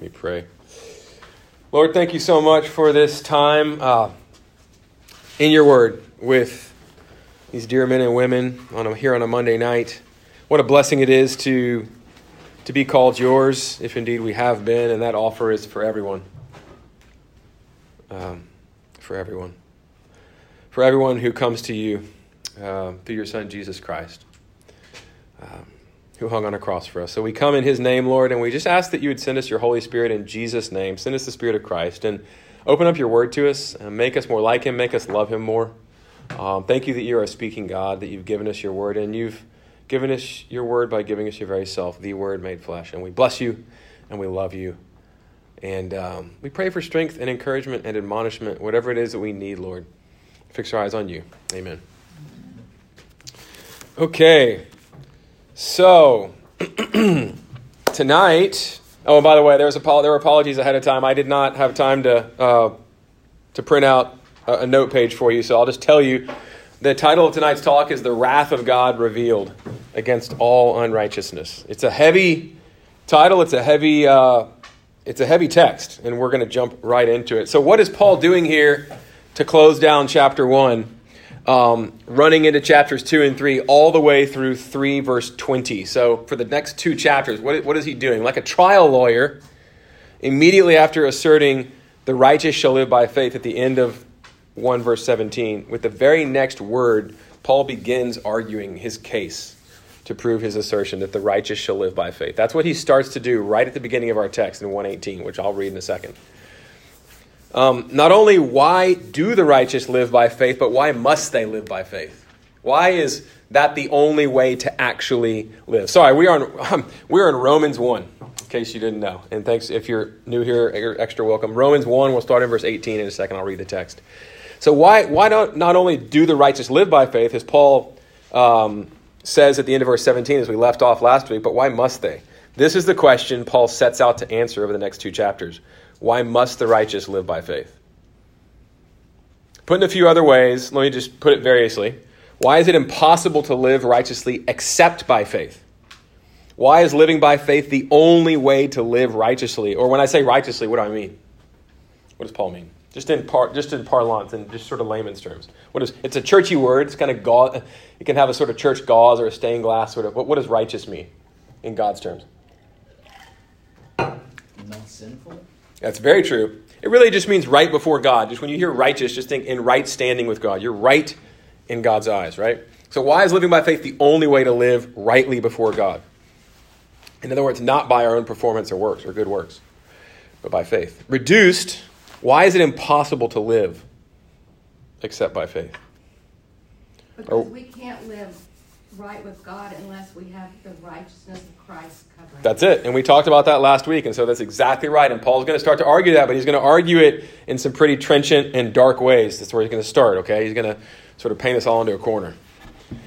Me pray. Lord, thank you so much for this time uh, in your word with these dear men and women on a, here on a Monday night. What a blessing it is to, to be called yours, if indeed we have been, and that offer is for everyone. Um, for everyone. For everyone who comes to you uh, through your Son, Jesus Christ. Um, who hung on a cross for us. So we come in his name, Lord, and we just ask that you would send us your Holy Spirit in Jesus' name. Send us the Spirit of Christ and open up your word to us and make us more like him, make us love him more. Um, thank you that you're a speaking God, that you've given us your word, and you've given us your word by giving us your very self, the word made flesh. And we bless you and we love you. And um, we pray for strength and encouragement and admonishment, whatever it is that we need, Lord. Fix our eyes on you. Amen. Okay. So, tonight, oh, and by the way, there, was there were apologies ahead of time. I did not have time to, uh, to print out a, a note page for you, so I'll just tell you the title of tonight's talk is The Wrath of God Revealed Against All Unrighteousness. It's a heavy title, it's a heavy, uh, it's a heavy text, and we're going to jump right into it. So, what is Paul doing here to close down chapter 1? Um, running into chapters 2 and 3 all the way through 3 verse 20 so for the next two chapters what, what is he doing? Like a trial lawyer immediately after asserting the righteous shall live by faith at the end of 1 verse 17 with the very next word paul begins arguing his case to prove his assertion that the righteous shall live by faith. That's what he starts to do right at the beginning of our text in 118 which i'll read in a second um, not only why do the righteous live by faith, but why must they live by faith? Why is that the only way to actually live? Sorry, we are in, um, we are in Romans 1, in case you didn't know. And thanks if you're new here, you're extra welcome. Romans 1, we'll start in verse 18 in a second. I'll read the text. So, why, why not, not only do the righteous live by faith, as Paul um, says at the end of verse 17, as we left off last week, but why must they? This is the question Paul sets out to answer over the next two chapters. Why must the righteous live by faith? Put in a few other ways, let me just put it variously. Why is it impossible to live righteously except by faith? Why is living by faith the only way to live righteously? Or when I say righteously, what do I mean? What does Paul mean? Just in par, just in parlance and just sort of layman's terms. What is it's a churchy word. It's kind of gauze. It can have a sort of church gauze or a stained glass sort of. What, what does righteous mean in God's terms? Not sinful. That's very true. It really just means right before God. Just when you hear righteous, just think in right standing with God. You're right in God's eyes, right? So, why is living by faith the only way to live rightly before God? In other words, not by our own performance or works or good works, but by faith. Reduced, why is it impossible to live except by faith? Because or, we can't live right with God unless we have the righteousness of Christ covered. That's it. And we talked about that last week. And so that's exactly right. And Paul's going to start to argue that, but he's going to argue it in some pretty trenchant and dark ways. That's where he's going to start, okay? He's going to sort of paint us all into a corner.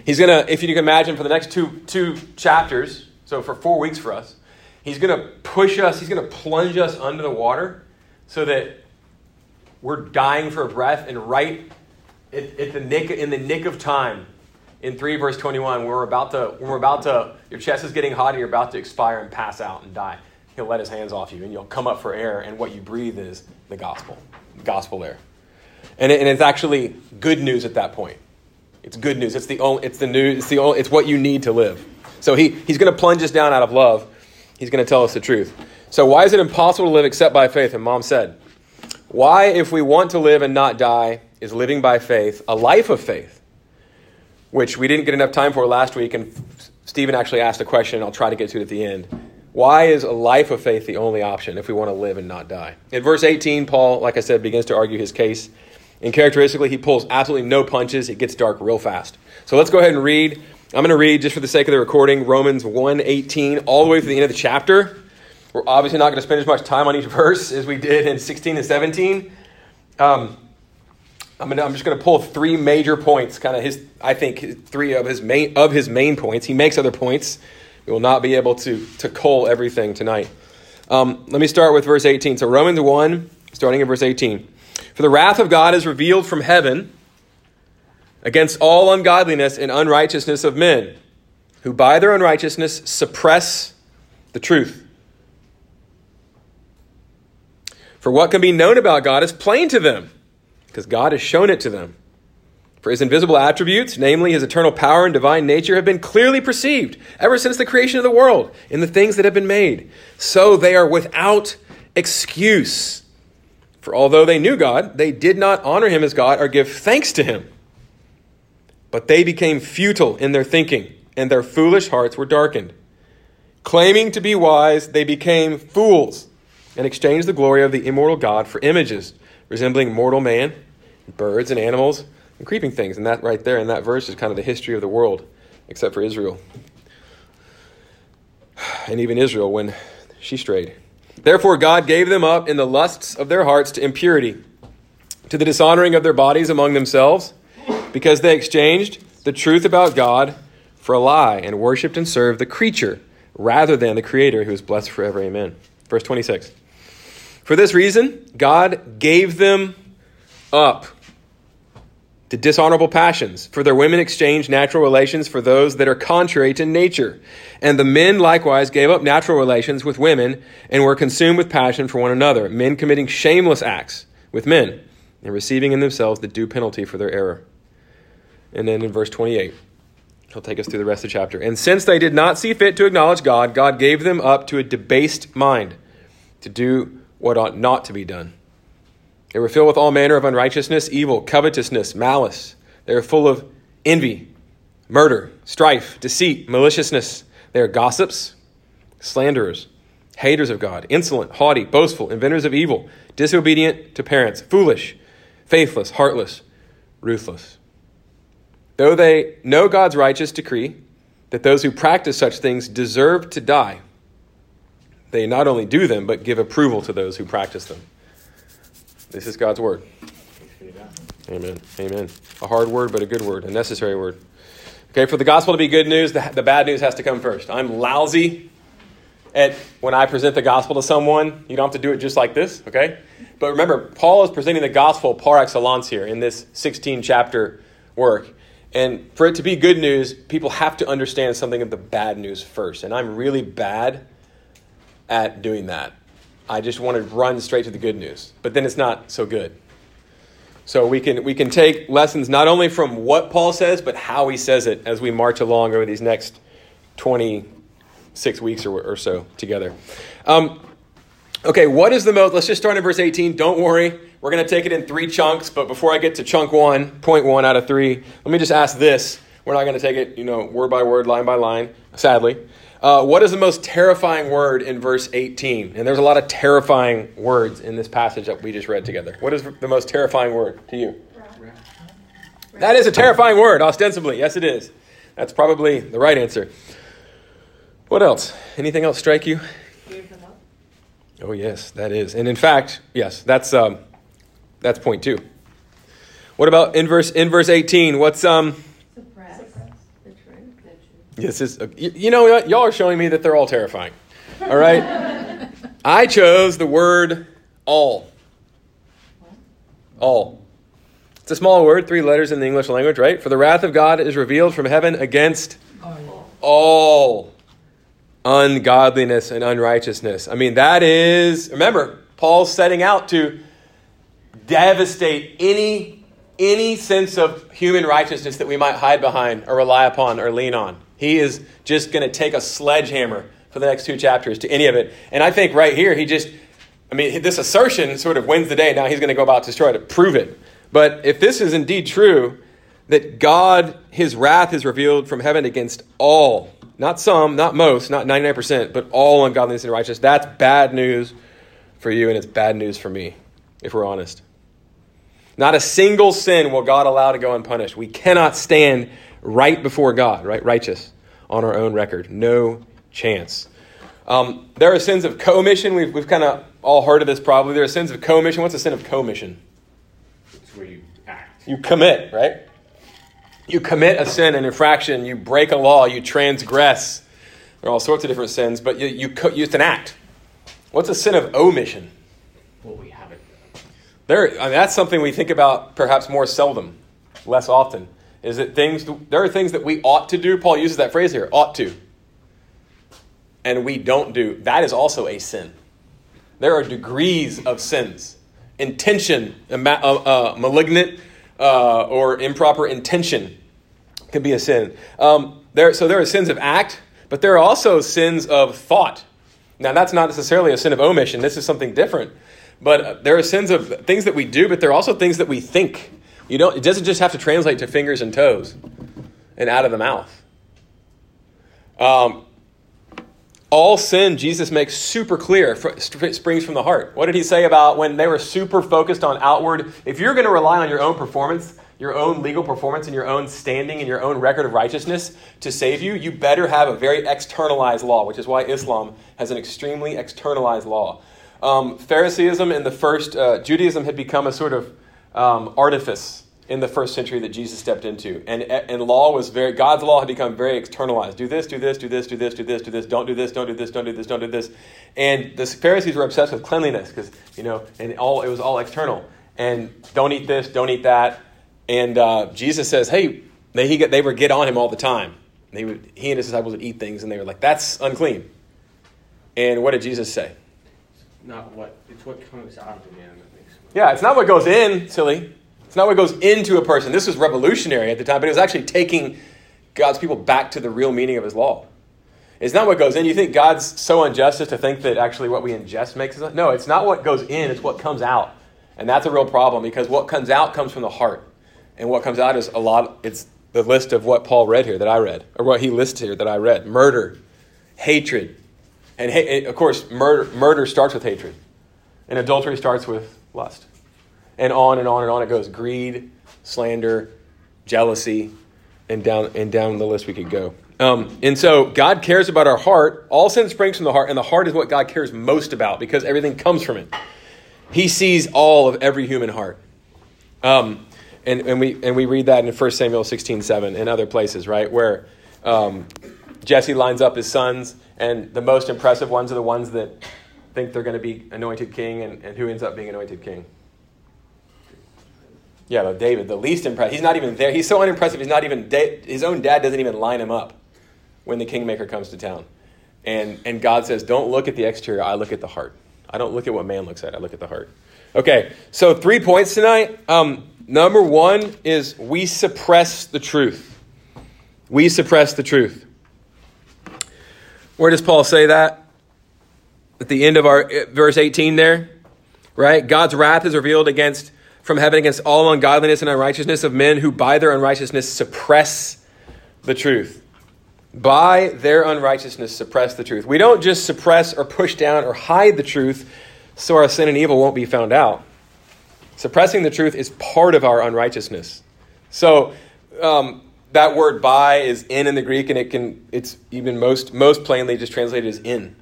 He's going to, if you can imagine, for the next two, two chapters, so for four weeks for us, he's going to push us, he's going to plunge us under the water so that we're dying for a breath and right at, at the nick, in the nick of time, in 3 verse 21 when we're about to when we're about to your chest is getting hot and you're about to expire and pass out and die. He'll let his hands off you and you'll come up for air and what you breathe is the gospel gospel air. And, it, and it's actually good news at that point. It's good news. It's the only it's the news it's the only, it's what you need to live. So he, he's going to plunge us down out of love. He's going to tell us the truth. So why is it impossible to live except by faith? And mom said why if we want to live and not die is living by faith a life of faith which we didn't get enough time for last week, and Stephen actually asked a question. I'll try to get to it at the end. Why is a life of faith the only option if we want to live and not die? In verse 18, Paul, like I said, begins to argue his case. And characteristically, he pulls absolutely no punches. It gets dark real fast. So let's go ahead and read. I'm going to read, just for the sake of the recording, Romans 1:18 all the way to the end of the chapter. We're obviously not going to spend as much time on each verse as we did in 16 and 17. Um, I'm, gonna, I'm just going to pull three major points, kind of his, I think, three of his main of his main points. He makes other points. We will not be able to to cull everything tonight. Um, let me start with verse 18. So Romans 1, starting in verse 18. For the wrath of God is revealed from heaven against all ungodliness and unrighteousness of men, who by their unrighteousness suppress the truth. For what can be known about God is plain to them, because God has shown it to them. For his invisible attributes, namely his eternal power and divine nature, have been clearly perceived ever since the creation of the world in the things that have been made. So they are without excuse. For although they knew God, they did not honor him as God or give thanks to him. But they became futile in their thinking, and their foolish hearts were darkened. Claiming to be wise, they became fools and exchanged the glory of the immortal God for images resembling mortal man, birds, and animals and creeping things. And that right there in that verse is kind of the history of the world, except for Israel. And even Israel when she strayed. Therefore, God gave them up in the lusts of their hearts to impurity, to the dishonoring of their bodies among themselves, because they exchanged the truth about God for a lie and worshiped and served the creature rather than the Creator who is blessed forever. Amen. Verse 26. For this reason, God gave them up to dishonorable passions. For their women exchanged natural relations for those that are contrary to nature. And the men likewise gave up natural relations with women and were consumed with passion for one another, men committing shameless acts with men and receiving in themselves the due penalty for their error. And then in verse 28, he'll take us through the rest of the chapter. And since they did not see fit to acknowledge God, God gave them up to a debased mind to do what ought not to be done. They were filled with all manner of unrighteousness, evil, covetousness, malice. They were full of envy, murder, strife, deceit, maliciousness. They are gossips, slanderers, haters of God, insolent, haughty, boastful, inventors of evil, disobedient to parents, foolish, faithless, heartless, ruthless. Though they know God's righteous decree that those who practice such things deserve to die, they not only do them, but give approval to those who practice them. This is God's word. Amen. Amen. A hard word, but a good word, a necessary word. Okay, for the gospel to be good news, the, the bad news has to come first. I'm lousy at when I present the gospel to someone. You don't have to do it just like this, okay? But remember, Paul is presenting the gospel par excellence here in this 16 chapter work. And for it to be good news, people have to understand something of the bad news first. And I'm really bad at doing that. I just want to run straight to the good news. But then it's not so good. So we can we can take lessons not only from what Paul says, but how he says it as we march along over these next 26 weeks or, or so together. Um, okay, what is the most? Let's just start in verse 18. Don't worry, we're going to take it in three chunks. But before I get to chunk one, point one out of three, let me just ask this. We're not going to take it, you know, word by word, line by line. Sadly, uh, what is the most terrifying word in verse 18? And there's a lot of terrifying words in this passage that we just read together. What is the most terrifying word to you? That is a terrifying word, ostensibly. Yes, it is. That's probably the right answer. What else? Anything else strike you? Oh yes, that is. And in fact, yes, that's um, that's point two. What about in verse in verse 18? What's um Yes, is, uh, you know, y'all are showing me that they're all terrifying. All right? I chose the word all. All. It's a small word, three letters in the English language, right? For the wrath of God is revealed from heaven against all ungodliness and unrighteousness. I mean, that is, remember, Paul's setting out to devastate any any sense of human righteousness that we might hide behind or rely upon or lean on. He is just going to take a sledgehammer for the next two chapters to any of it. And I think right here, he just, I mean, this assertion sort of wins the day. Now he's going to go about to try to prove it. But if this is indeed true, that God, his wrath is revealed from heaven against all, not some, not most, not 99%, but all ungodliness and righteousness, that's bad news for you and it's bad news for me, if we're honest. Not a single sin will God allow to go unpunished. We cannot stand right before God, right? Righteous on our own record. No chance. Um, there are sins of commission. We've, we've kind of all heard of this probably. There are sins of commission. What's a sin of commission? It's where you act. You commit, right? You commit a sin, an infraction. You break a law. You transgress. There are all sorts of different sins, but you, you, you it's an act. What's a sin of omission? Well, we haven't. There, I mean, that's something we think about perhaps more seldom, less often is that things there are things that we ought to do. Paul uses that phrase here, ought to. And we don't do. That is also a sin. There are degrees of sins. Intention, uh, uh, malignant uh, or improper intention can be a sin. Um, there, so there are sins of act, but there are also sins of thought. Now, that's not necessarily a sin of omission. This is something different. But uh, there are sins of things that we do, but there are also things that we think. You don't, it doesn't just have to translate to fingers and toes and out of the mouth. Um, all sin, Jesus makes super clear, springs from the heart. What did he say about when they were super focused on outward? If you're going to rely on your own performance, your own legal performance, and your own standing and your own record of righteousness to save you, you better have a very externalized law, which is why Islam has an extremely externalized law. Um, Phariseeism in the first, uh, Judaism had become a sort of um, artifice in the first century that Jesus stepped into. And, and law was very, God's law had become very externalized. Do this, do this, do this, do this, do this, do this, don't do this, don't do this, don't do this, don't do this. And the Pharisees were obsessed with cleanliness because, you know, and all, it was all external. And don't eat this, don't eat that. And uh, Jesus says, hey, they, he, they would get on him all the time. They would, he and his disciples would eat things and they were like, that's unclean. And what did Jesus say? Not what, it's what comes out of the man Yeah, it's not what goes in, silly. It's not what goes into a person. This was revolutionary at the time, but it was actually taking God's people back to the real meaning of his law. It's not what goes in. You think God's so unjust as to think that actually what we ingest makes us. No, it's not what goes in, it's what comes out. And that's a real problem because what comes out comes from the heart. And what comes out is a lot, it's the list of what Paul read here that I read, or what he lists here that I read murder, hatred. And, of course, murder, murder starts with hatred, and adultery starts with lust. And on and on and on it goes. Greed slander jealousy and down and down the list we could go. Um, and so god cares about our heart. All sin springs from the heart and the heart is what god cares most about because everything comes from it. He sees all of every human heart. Um, and, and, we, and we read that in 1 samuel 16 7 and other places right where um, jesse lines up his sons and the most impressive ones are the ones that think they're going to be anointed king and, and who ends up being anointed king yeah, but David, the least impressive. He's not even there. He's so unimpressive. He's not even. His own dad doesn't even line him up when the kingmaker comes to town. And, and God says, Don't look at the exterior, I look at the heart. I don't look at what man looks at, I look at the heart. Okay, so three points tonight. Um, number one is we suppress the truth. We suppress the truth. Where does Paul say that? At the end of our verse 18 there, right? God's wrath is revealed against from heaven against all ungodliness and unrighteousness of men who by their unrighteousness suppress the truth. By their unrighteousness suppress the truth. We don't just suppress or push down or hide the truth so our sin and evil won't be found out. Suppressing the truth is part of our unrighteousness. So um, that word by is in in the Greek, and it can it's even most most plainly just translated as in.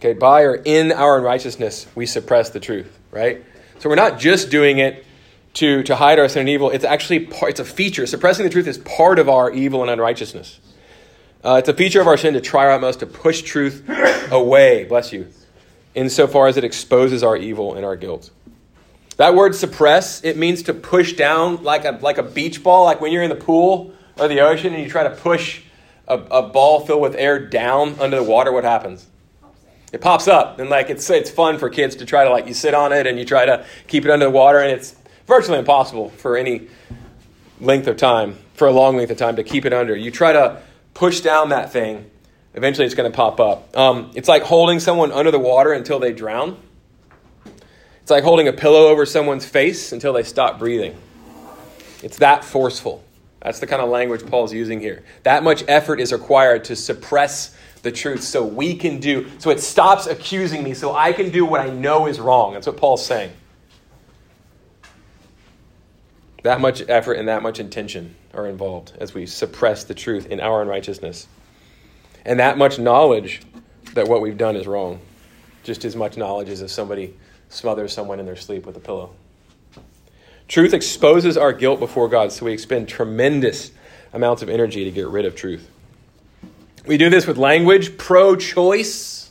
Okay, by or in our unrighteousness, we suppress the truth, right? So we're not just doing it to, to hide our sin and evil. It's actually part, it's a feature. Suppressing the truth is part of our evil and unrighteousness. Uh, it's a feature of our sin to try our utmost to push truth away, bless you, insofar as it exposes our evil and our guilt. That word suppress, it means to push down like a, like a beach ball, like when you're in the pool or the ocean and you try to push a, a ball filled with air down under the water, what happens? It pops up. And like it's it's fun for kids to try to like you sit on it and you try to keep it under the water. And it's virtually impossible for any length of time for a long length of time to keep it under. You try to push down that thing eventually it's going to pop up. Um, it's like holding someone under the water until they drown. It's like holding a pillow over someone's face until they stop breathing. It's that forceful. That's the kind of language paul's using here. That much effort is required to suppress the truth so we can do, so it stops accusing me, so I can do what I know is wrong. That's what Paul's saying. That much effort and that much intention are involved as we suppress the truth in our unrighteousness. And that much knowledge that what we've done is wrong. Just as much knowledge as if somebody smothers someone in their sleep with a pillow. Truth exposes our guilt before God, so we expend tremendous amounts of energy to get rid of truth. We do this with language, pro choice.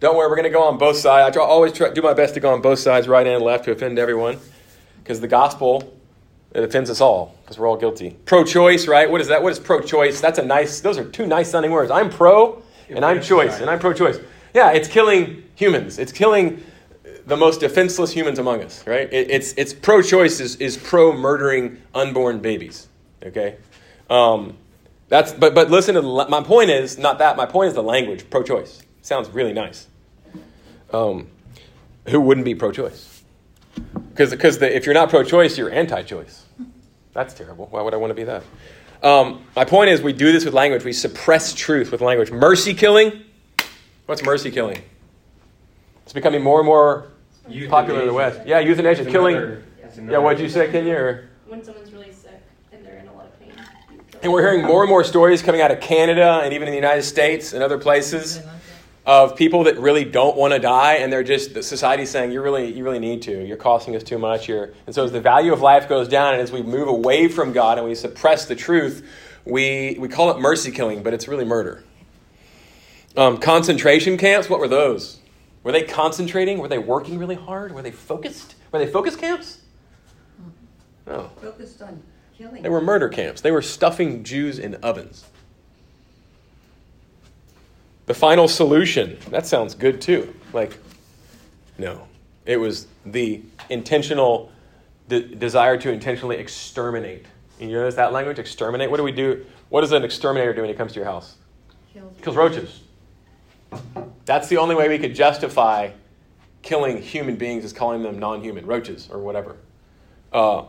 Don't worry, we're going to go on both sides. I try, always try, do my best to go on both sides, right and left, to offend everyone. Because the gospel, it offends us all, because we're all guilty. Pro choice, right? What is that? What is pro choice? That's a nice, those are two nice sounding words. I'm pro and I'm choice, and I'm pro choice. Yeah, it's killing humans. It's killing the most defenseless humans among us, right? It, it's it's pro-choice is, is pro-murdering unborn babies. Okay, um, that's but but listen to the, my point is not that. My point is the language pro-choice sounds really nice. Um, who wouldn't be pro-choice? Because because if you're not pro-choice, you're anti-choice. That's terrible. Why would I want to be that? Um, my point is, we do this with language. We suppress truth with language. Mercy killing. What's mercy killing? It's becoming more and more popular in the West. Yeah, euthanasia, It's killing. another- Yeah, another- what'd you say, Kenya? Or, when someone's really sick and they're in a lot of pain. you kill and we're hearing more and more stories coming out of Canada and even in the United States and other places of people that really don't want to die, and they're just the society's saying you really, you really need to. You're costing us too much. You're, and so as the value of life goes down, and as we move away from God and we suppress the truth, we we call it mercy killing, but it's really murder. Um, concentration camps. What were those? Were they concentrating? Were they working really hard? Were they focused? Were they focus camps? No. Focused on killing. They were murder camps. They were stuffing Jews in ovens. The final solution. That sounds good too. Like, no. It was the intentional de- desire to intentionally exterminate. And you notice that language? Exterminate? What do we do? What does an exterminator do when he comes to your house? Kills- Kills roaches. That's the only way we could justify killing human beings is calling them non-human roaches or whatever. Uh,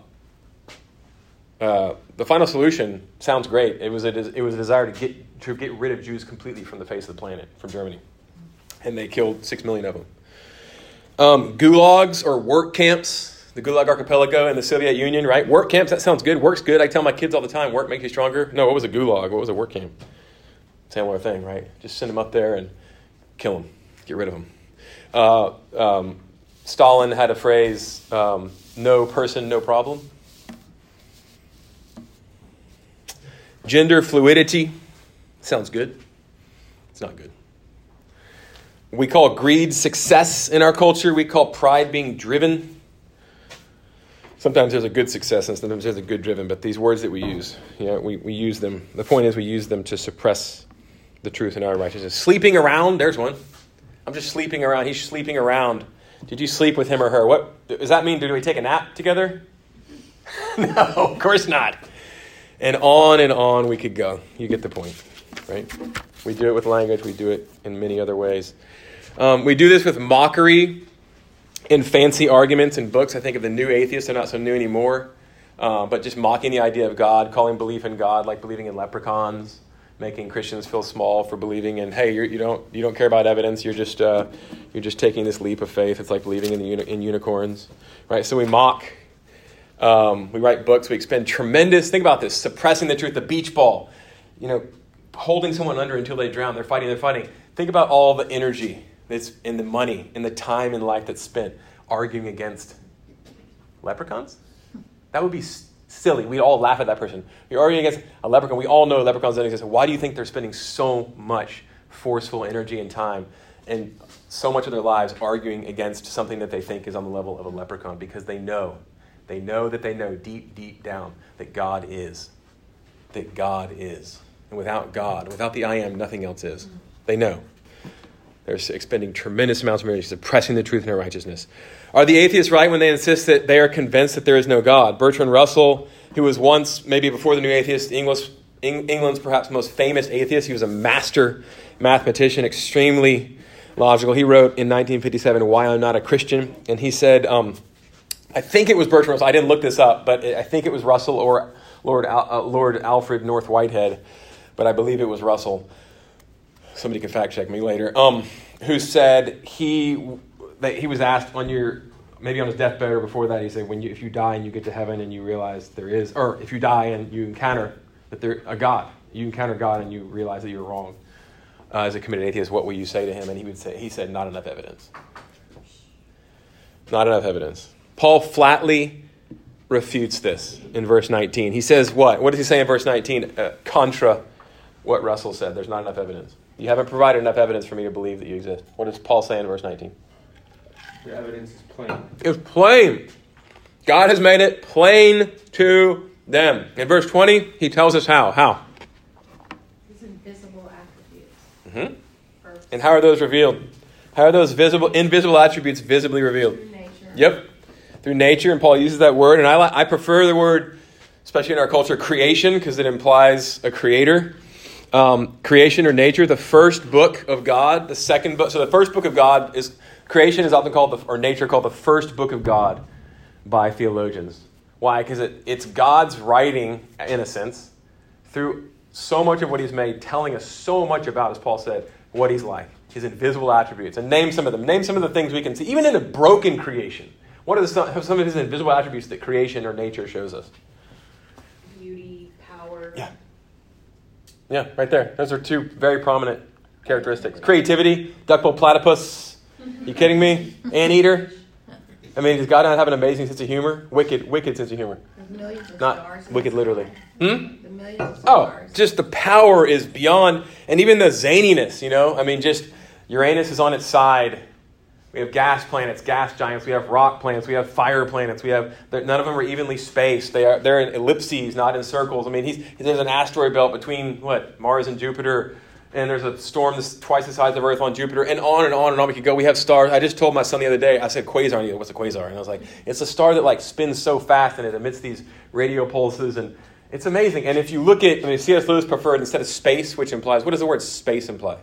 uh, the final solution sounds great. It was a it was a desire to get to get rid of Jews completely from the face of the planet from Germany, and they killed six million of them. Um, gulags or work camps, the Gulag Archipelago and the Soviet Union, right? Work camps. That sounds good. Work's good. I tell my kids all the time, work makes you stronger. No, what was a gulag? What was a work camp? Similar thing, right? Just send them up there and kill them, get rid of them. Uh, um, Stalin had a phrase: um, "No person, no problem." Gender fluidity sounds good. It's not good. We call greed success in our culture. We call pride being driven. Sometimes there's a good success and sometimes there's a good driven, but these words that we use, know, we, we use them. The point is, we use them to suppress the truth in our righteousness. Sleeping around, there's one. I'm just sleeping around. He's sleeping around. Did you sleep with him or her? What does that mean? Do we take a nap together? no, of course not. And on and on we could go. You get the point, right? We do it with language, we do it in many other ways. Um, we do this with mockery in fancy arguments and books. I think of the new atheists, they're not so new anymore, uh, but just mocking the idea of God, calling belief in God like believing in leprechauns, making Christians feel small for believing in, hey, you're, you, don't, you don't care about evidence, you're just, uh, you're just taking this leap of faith. It's like believing in, the uni- in unicorns, right? So we mock um, we write books. We expend tremendous. Think about this: suppressing the truth. The beach ball, you know, holding someone under until they drown. They're fighting. They're fighting. Think about all the energy that's in the money, in the time in life that's spent arguing against leprechauns. That would be silly. We'd all laugh at that person. You're arguing against a leprechaun. We all know leprechauns don't exist. Why do you think they're spending so much forceful energy and time and so much of their lives arguing against something that they think is on the level of a leprechaun? Because they know they know that they know deep, deep down that God is. That God is. And without God, without the I am, nothing else is. They know. They're expending tremendous amounts of energy suppressing the truth in their righteousness. Are the atheists right when they insist that they are convinced that there is no God? Bertrand Russell, who was once, maybe before the new atheist, English, England's perhaps most famous atheist, he was a master mathematician, extremely logical. He wrote in 1957, Why I'm Not a Christian. And he said, um, I think it was Bertrand Russell. I didn't look this up, but I think it was Russell or Lord, Al, uh, Lord Alfred North Whitehead, but I believe it was Russell. Somebody can fact check me later. Um, who said he that he was asked on your maybe on his deathbed or before that he said when you if you die and you get to heaven and you realize there is or if you die and you encounter that there a God you encounter God and you realize that you're wrong uh, as a committed atheist what will you say to him and he would say he said not enough evidence not enough evidence Paul flatly refutes this in verse 19. He says, What? What does he say in verse 19? Uh, contra what Russell said. There's not enough evidence. You haven't provided enough evidence for me to believe that you exist. What does Paul say in verse 19? The evidence is plain. It's plain. God has made it plain to them. In verse 20, he tells us how. How? His invisible attributes. Mm-hmm. And how are those revealed? How are those visible, invisible attributes visibly revealed? Yep, through nature, and Paul uses that word, and I, I prefer the word, especially in our culture, creation, because it implies a creator. Um, creation or nature, the first book of God, the second book. So the first book of God is creation is often called the, or nature called the first book of God by theologians. Why? Because it, it's God's writing, in a sense, through so much of what He's made, telling us so much about, as Paul said, what He's like, His invisible attributes. And name some of them. Name some of the things we can see, even in a broken creation. What are the, some of His invisible attributes that creation or nature shows us? Beauty, power. Yeah. Yeah, right there. Those are two very prominent characteristics. Creativity, duckbill platypus. You kidding me? Anteater. I mean, does God not have an amazing sense of humor? Wicked, wicked sense of humor. Millions of Not stars. wicked, literally. Hmm? Millions of Oh, stars. just the power is beyond, and even the zaniness, you know? I mean, just Uranus is on its side. We have gas planets, gas giants. We have rock planets. We have fire planets. We have none of them are evenly spaced. They are they're in ellipses, not in circles. I mean, he's, there's an asteroid belt between what Mars and Jupiter, and there's a storm that's twice the size of Earth on Jupiter, and on and on and on we could go. We have stars. I just told my son the other day. I said quasar. And he goes, What's a quasar? And I was like, it's a star that like spins so fast and it emits these radio pulses and. It's amazing. And if you look at, I mean, C.S. Lewis preferred instead of space, which implies, what does the word space imply?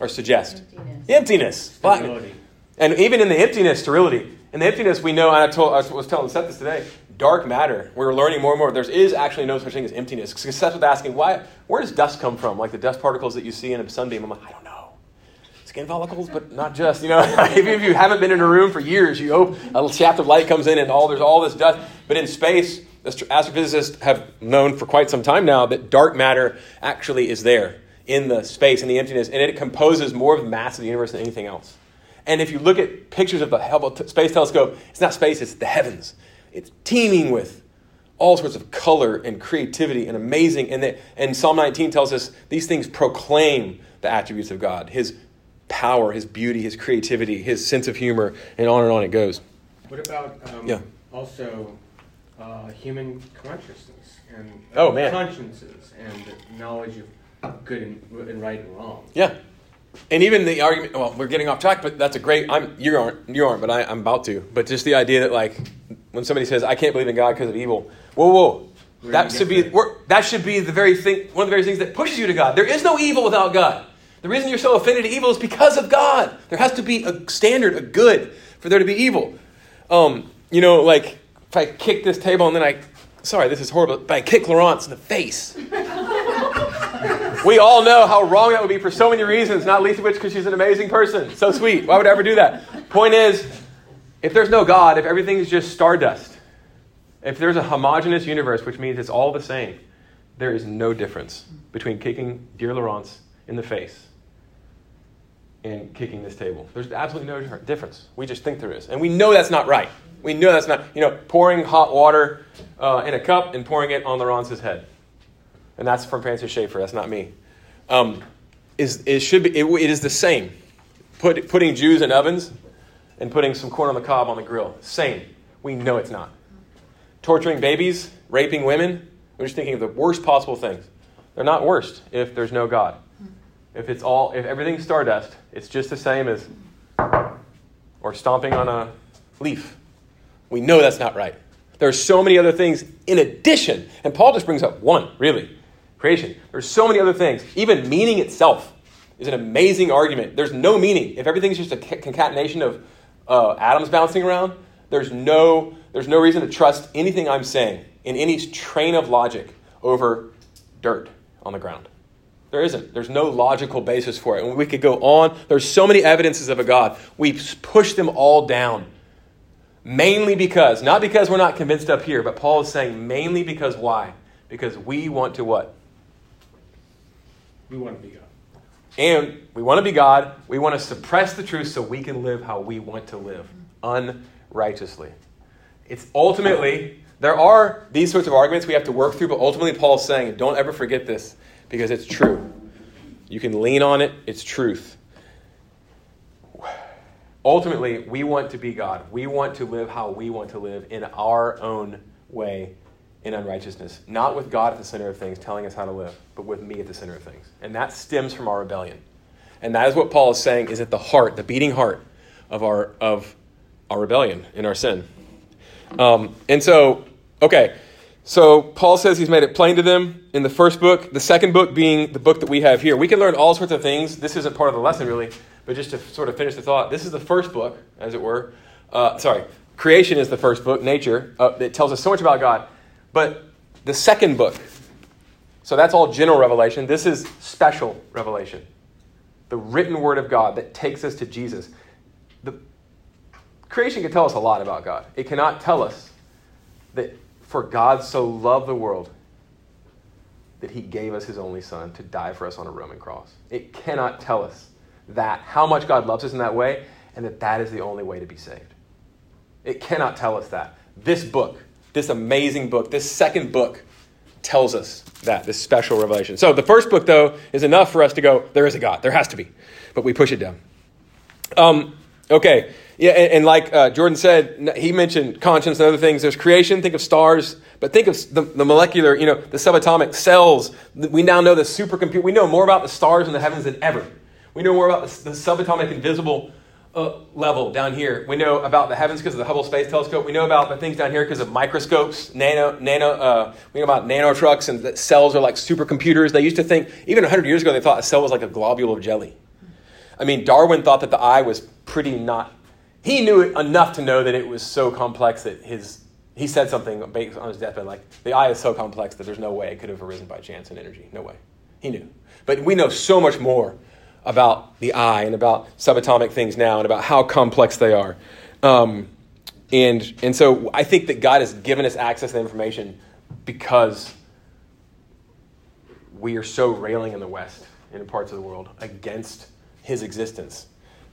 Or suggest? Emptiness. Emptiness. Black- Stability. And even in the emptiness, sterility. In the emptiness, we know, and I, told, I was telling Seth this today, dark matter. We're learning more and more. There is actually no such thing as emptiness. Because Seth was asking, why, where does dust come from? Like the dust particles that you see in a sunbeam. I'm like, I don't know. Skin follicles, but not just. You know, even if you haven't been in a room for years, you hope a little shaft of light comes in and all there's all this dust. But in space, astrophysicists have known for quite some time now that dark matter actually is there in the space, in the emptiness, and it composes more of the mass of the universe than anything else. And if you look at pictures of the Hubble Space Telescope, it's not space, it's the heavens. It's teeming with all sorts of color and creativity and amazing. And, the, and Psalm 19 tells us these things proclaim the attributes of God His power, His beauty, His creativity, His sense of humor, and on and on it goes. What about um, Yeah. also uh, human consciousness and Oh, man. consciences and knowledge of good and, and right and wrong? Yeah. And even the argument, well, we're getting off track, but that's a great, I'm, you aren't, you aren't, but I, I'm about to. But just the idea that, like, when somebody says, I can't believe in God because of evil, whoa, whoa. That should be that should be the very thing, one of the very things that pushes you to God. There is no evil without God. The reason you're so offended to evil is because of God. There has to be a standard, a good, for there to be evil. Um, you know, like if I kick this table and then I, sorry, this is horrible, but I kick Laurence in the face. We all know how wrong that would be for so many reasons, not least of which because she's an amazing person. So sweet. Why would I ever do that? Point is, if there's no God, if everything is just stardust, if there's a homogenous universe, which means it's all the same, there is no difference between kicking dear Laurence in the face and kicking this table. There's absolutely no difference. We just think there is. And we know that's not right. We know that's not, you know, pouring hot water uh, in a cup and pouring it on Laurence's head and that's from Francis Schaeffer. That's not me. Um, is it should be? It, it is the same. Put, putting Jews in ovens and putting some corn on the cob on the grill. Same. We know it's not. Torturing babies, raping women. We're just thinking of the worst possible things. They're not worst if there's no God. If it's all, if everything's stardust, it's just the same as or stomping on a leaf. We know that's not right. There are so many other things in addition, and Paul just brings up one, really creation. There's so many other things. Even meaning itself is an amazing argument. There's no meaning. If everything's just a concatenation of uh, atoms bouncing around, there's no, there's no reason to trust anything I'm saying in any train of logic over dirt on the ground. There isn't. There's no logical basis for it. And we could go on. There's so many evidences of a God. We push them all down. Mainly because, not because we're not convinced up here, but Paul is saying mainly because why? Because we want to what? We want to be God. And we want to be God. We want to suppress the truth so we can live how we want to live unrighteously. It's ultimately, there are these sorts of arguments we have to work through, but ultimately, Paul's saying, don't ever forget this because it's true. You can lean on it, it's truth. Ultimately, we want to be God. We want to live how we want to live in our own way in unrighteousness. Not with God at the center of things telling us how to live, but with me at the center of things. And that stems from our rebellion. And that is what Paul is saying is at the heart, the beating heart of our, of our rebellion in our sin. Um, and so, okay, so Paul says he's made it plain to them in the first book, the second book being the book that we have here. We can learn all sorts of things. This isn't part of the lesson, really, but just to sort of finish the thought, this is the first book, as it were. Uh, sorry, creation is the first book, nature, uh, that tells us so much about God. But the second book, so that's all general revelation. This is special revelation. The written word of God that takes us to Jesus. The creation can tell us a lot about God. It cannot tell us that for God so loved the world that he gave us his only son to die for us on a Roman cross. It cannot tell us that, how much God loves us in that way, and that that is the only way to be saved. It cannot tell us that. This book, this amazing book, this second book, tells us that, this special revelation. So the first book, though, is enough for us to go, there is a God. There has to be. But we push it down. Um, okay. Yeah, and, and like uh, Jordan said, he mentioned conscience and other things. There's creation, think of stars, but think of the, the molecular, you know, the subatomic cells. We now know the supercomputer. We know more about the stars in the heavens than ever. We know more about the, the subatomic invisible uh, level down here. We know about the heavens because of the Hubble Space Telescope. We know about the things down here because of microscopes, nano, nano. Uh, we know about nano trucks and that cells are like supercomputers. They used to think, even 100 years ago, they thought a cell was like a globule of jelly. I mean, Darwin thought that the eye was pretty not. He knew it enough to know that it was so complex that his. He said something based on his deathbed like, the eye is so complex that there's no way it could have arisen by chance and energy. No way. He knew. But we know so much more about the eye and about subatomic things now and about how complex they are. Um, and, and so I think that God has given us access to information because we are so railing in the West, in parts of the world, against his existence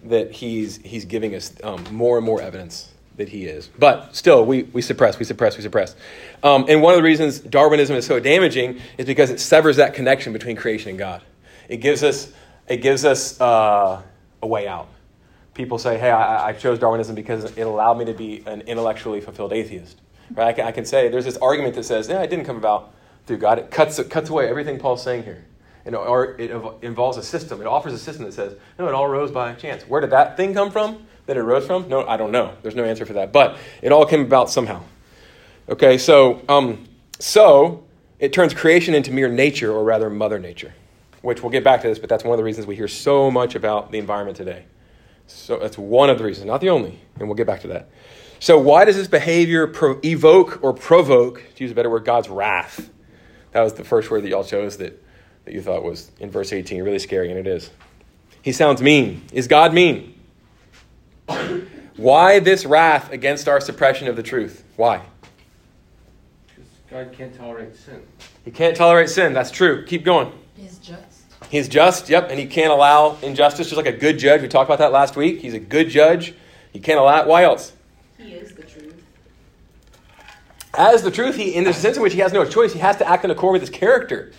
that he's, he's giving us um, more and more evidence that he is. But still, we, we suppress, we suppress, we suppress. Um, and one of the reasons Darwinism is so damaging is because it severs that connection between creation and God. It gives us it gives us uh, a way out. People say, hey, I, I, chose Darwinism because it allowed me to be an intellectually fulfilled atheist. Right? I, can, I can say, there's this argument that says, yeah, it didn't come about through God. It cuts, it cuts away everything Paul's saying here. Know, or it involves a system. It offers a system that says, no, it all rose by chance. Where did that thing come from that it rose from? No, I don't know. There's no answer for that. But it all came about somehow. Okay, so, um, so it turns creation into mere nature, or rather, mother nature which we'll get back to this, but that's one of the reasons we hear so much about the environment today. So that's one of the reasons, not the only, and we'll get back to that. So, why does this behavior pro- evoke or provoke, to use a better word, God's wrath? That was the first word that y'all chose that, that you thought was in verse 18, really scary, and it is. He sounds mean. Is God mean? Why this wrath against our suppression of the truth? Why? Because God can't tolerate sin. He can't tolerate sin. That's true. Keep going. He's just. He's just, yep, and he can't allow injustice, just like a good judge. We talked about that last week. He's a good judge. He can't allow it. Why else? He is the truth. As the truth, he, in the sense in which he has no choice, he has to act in accord with his character.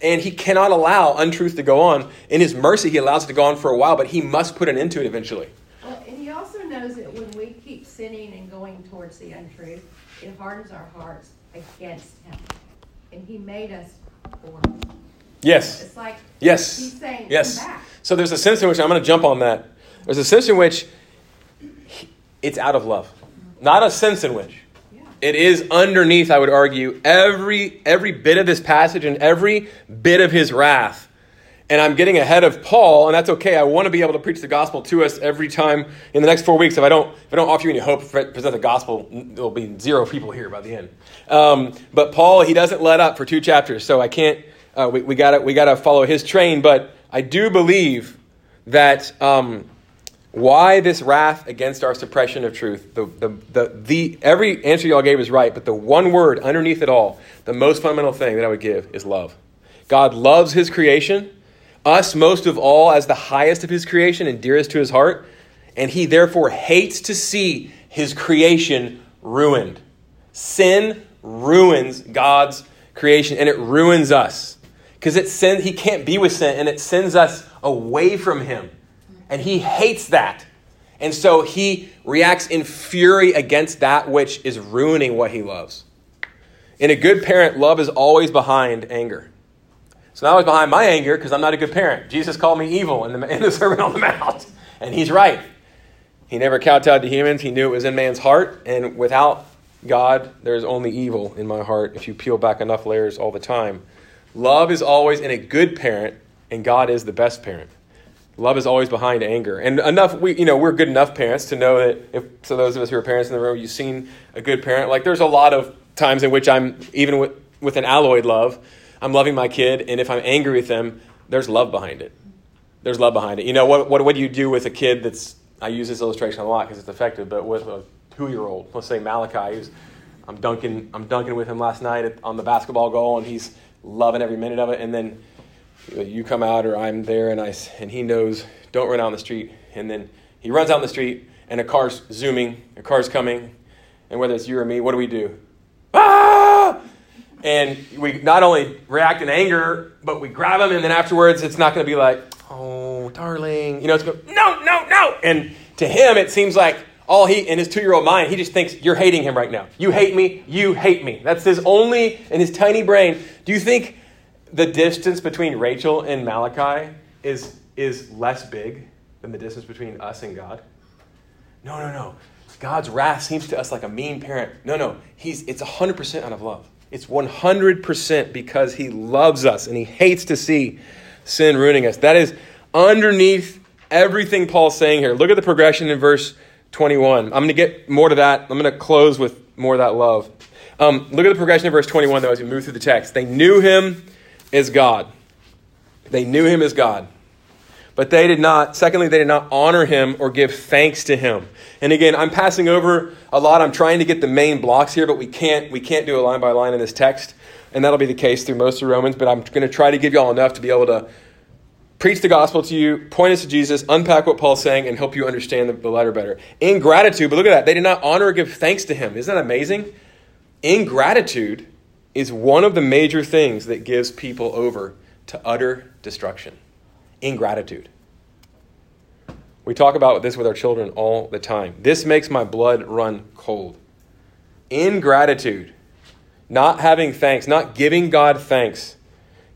And he cannot allow untruth to go on. In his mercy, he allows it to go on for a while, but he must put an end to it eventually. Well, and he also knows that when we keep sinning and going towards the untruth, it hardens our hearts against him. And he made us for him. Yes. It's like Yes. he's saying, Yes. So there's a sense in which I'm going to jump on that. There's a sense in which it's out of love, not a sense in which Yeah. it is underneath. I would argue every every bit of this passage and every bit of his wrath. And I'm getting ahead of Paul, and that's okay. I want to be able to preach the gospel to us every time in the next four weeks. If I don't, if I don't offer you any hope, present the gospel, there'll be zero people here by the end. Um, but Paul, he doesn't let up for two chapters, so I can't. Uh, we, we gotta we gotta follow his train. But I do believe that um, why this wrath against our suppression of truth? The, the, the, the, every answer y'all gave is right, but the one word underneath it all, the most fundamental thing that I would give is love. God loves his creation, us most of all as the highest of his creation and dearest to his heart, and he therefore hates to see his creation ruined. Sin ruins God's creation and it ruins us because it sends he can't be with sin and it sends us away from him and he hates that and so he reacts in fury against that which is ruining what he loves in a good parent love is always behind anger So now I was behind my anger because I'm not a good parent. Jesus called me evil in the, in the Sermon on the Mount. And he's right. He never kowtowed to humans. He knew it was in man's heart. And without God, there's only evil in my heart if you peel back enough layers all the time. Love is always in a good parent, and God is the best parent. Love is always behind anger. And enough, we, you know, we're good enough parents to know that if, so those of us who are parents in the room, you've seen a good parent. Like there's a lot of times in which I'm, even with, with an alloyed love, I'm loving my kid, and if I'm angry with them, there's love behind it. There's love behind it. You know, what, what, what do you do with a kid that's, I use this illustration a lot because it's effective, but with a two year old, let's say Malachi, who's, I'm dunking, I'm dunking with him last night at, on the basketball goal, and he's loving every minute of it, and then you come out or I'm there and I and he knows don't run out on the street and then he runs out on the street and a car's zooming, a car's coming, and whether it's you or me, what do we do? Ah! And we not only react in anger, but we grab him and then afterwards it's not going to be like, "Oh, darling." You know, it's go, "No, no, no." And to him it seems like all he in his 2-year-old mind, he just thinks you're hating him right now. You hate me, you hate me. That's his only in his tiny brain. Do you think the distance between Rachel and Malachi is, is less big than the distance between us and God? No, no, no. God's wrath seems to us like a mean parent. No, no. He's, it's 100% out of love. It's 100% because he loves us and he hates to see sin ruining us. That is underneath everything Paul's saying here. Look at the progression in verse 21. I'm going to get more to that. I'm going to close with more of that love. Um, look at the progression of verse 21, though, as we move through the text. They knew him as God. They knew him as God. But they did not, secondly, they did not honor him or give thanks to him. And again, I'm passing over a lot. I'm trying to get the main blocks here, but we can't, we can't do a line by line in this text. And that'll be the case through most of Romans, but I'm going to try to give you all enough to be able to preach the gospel to you, point us to Jesus, unpack what Paul's saying, and help you understand the, letter better. Ingratitude, but look at that. They did not honor or give thanks to him. Isn't that amazing? Ingratitude is one of the major things that gives people over to utter destruction ingratitude. We talk about this with our children all the time. This makes my blood run cold. Ingratitude, not having thanks, not giving God thanks,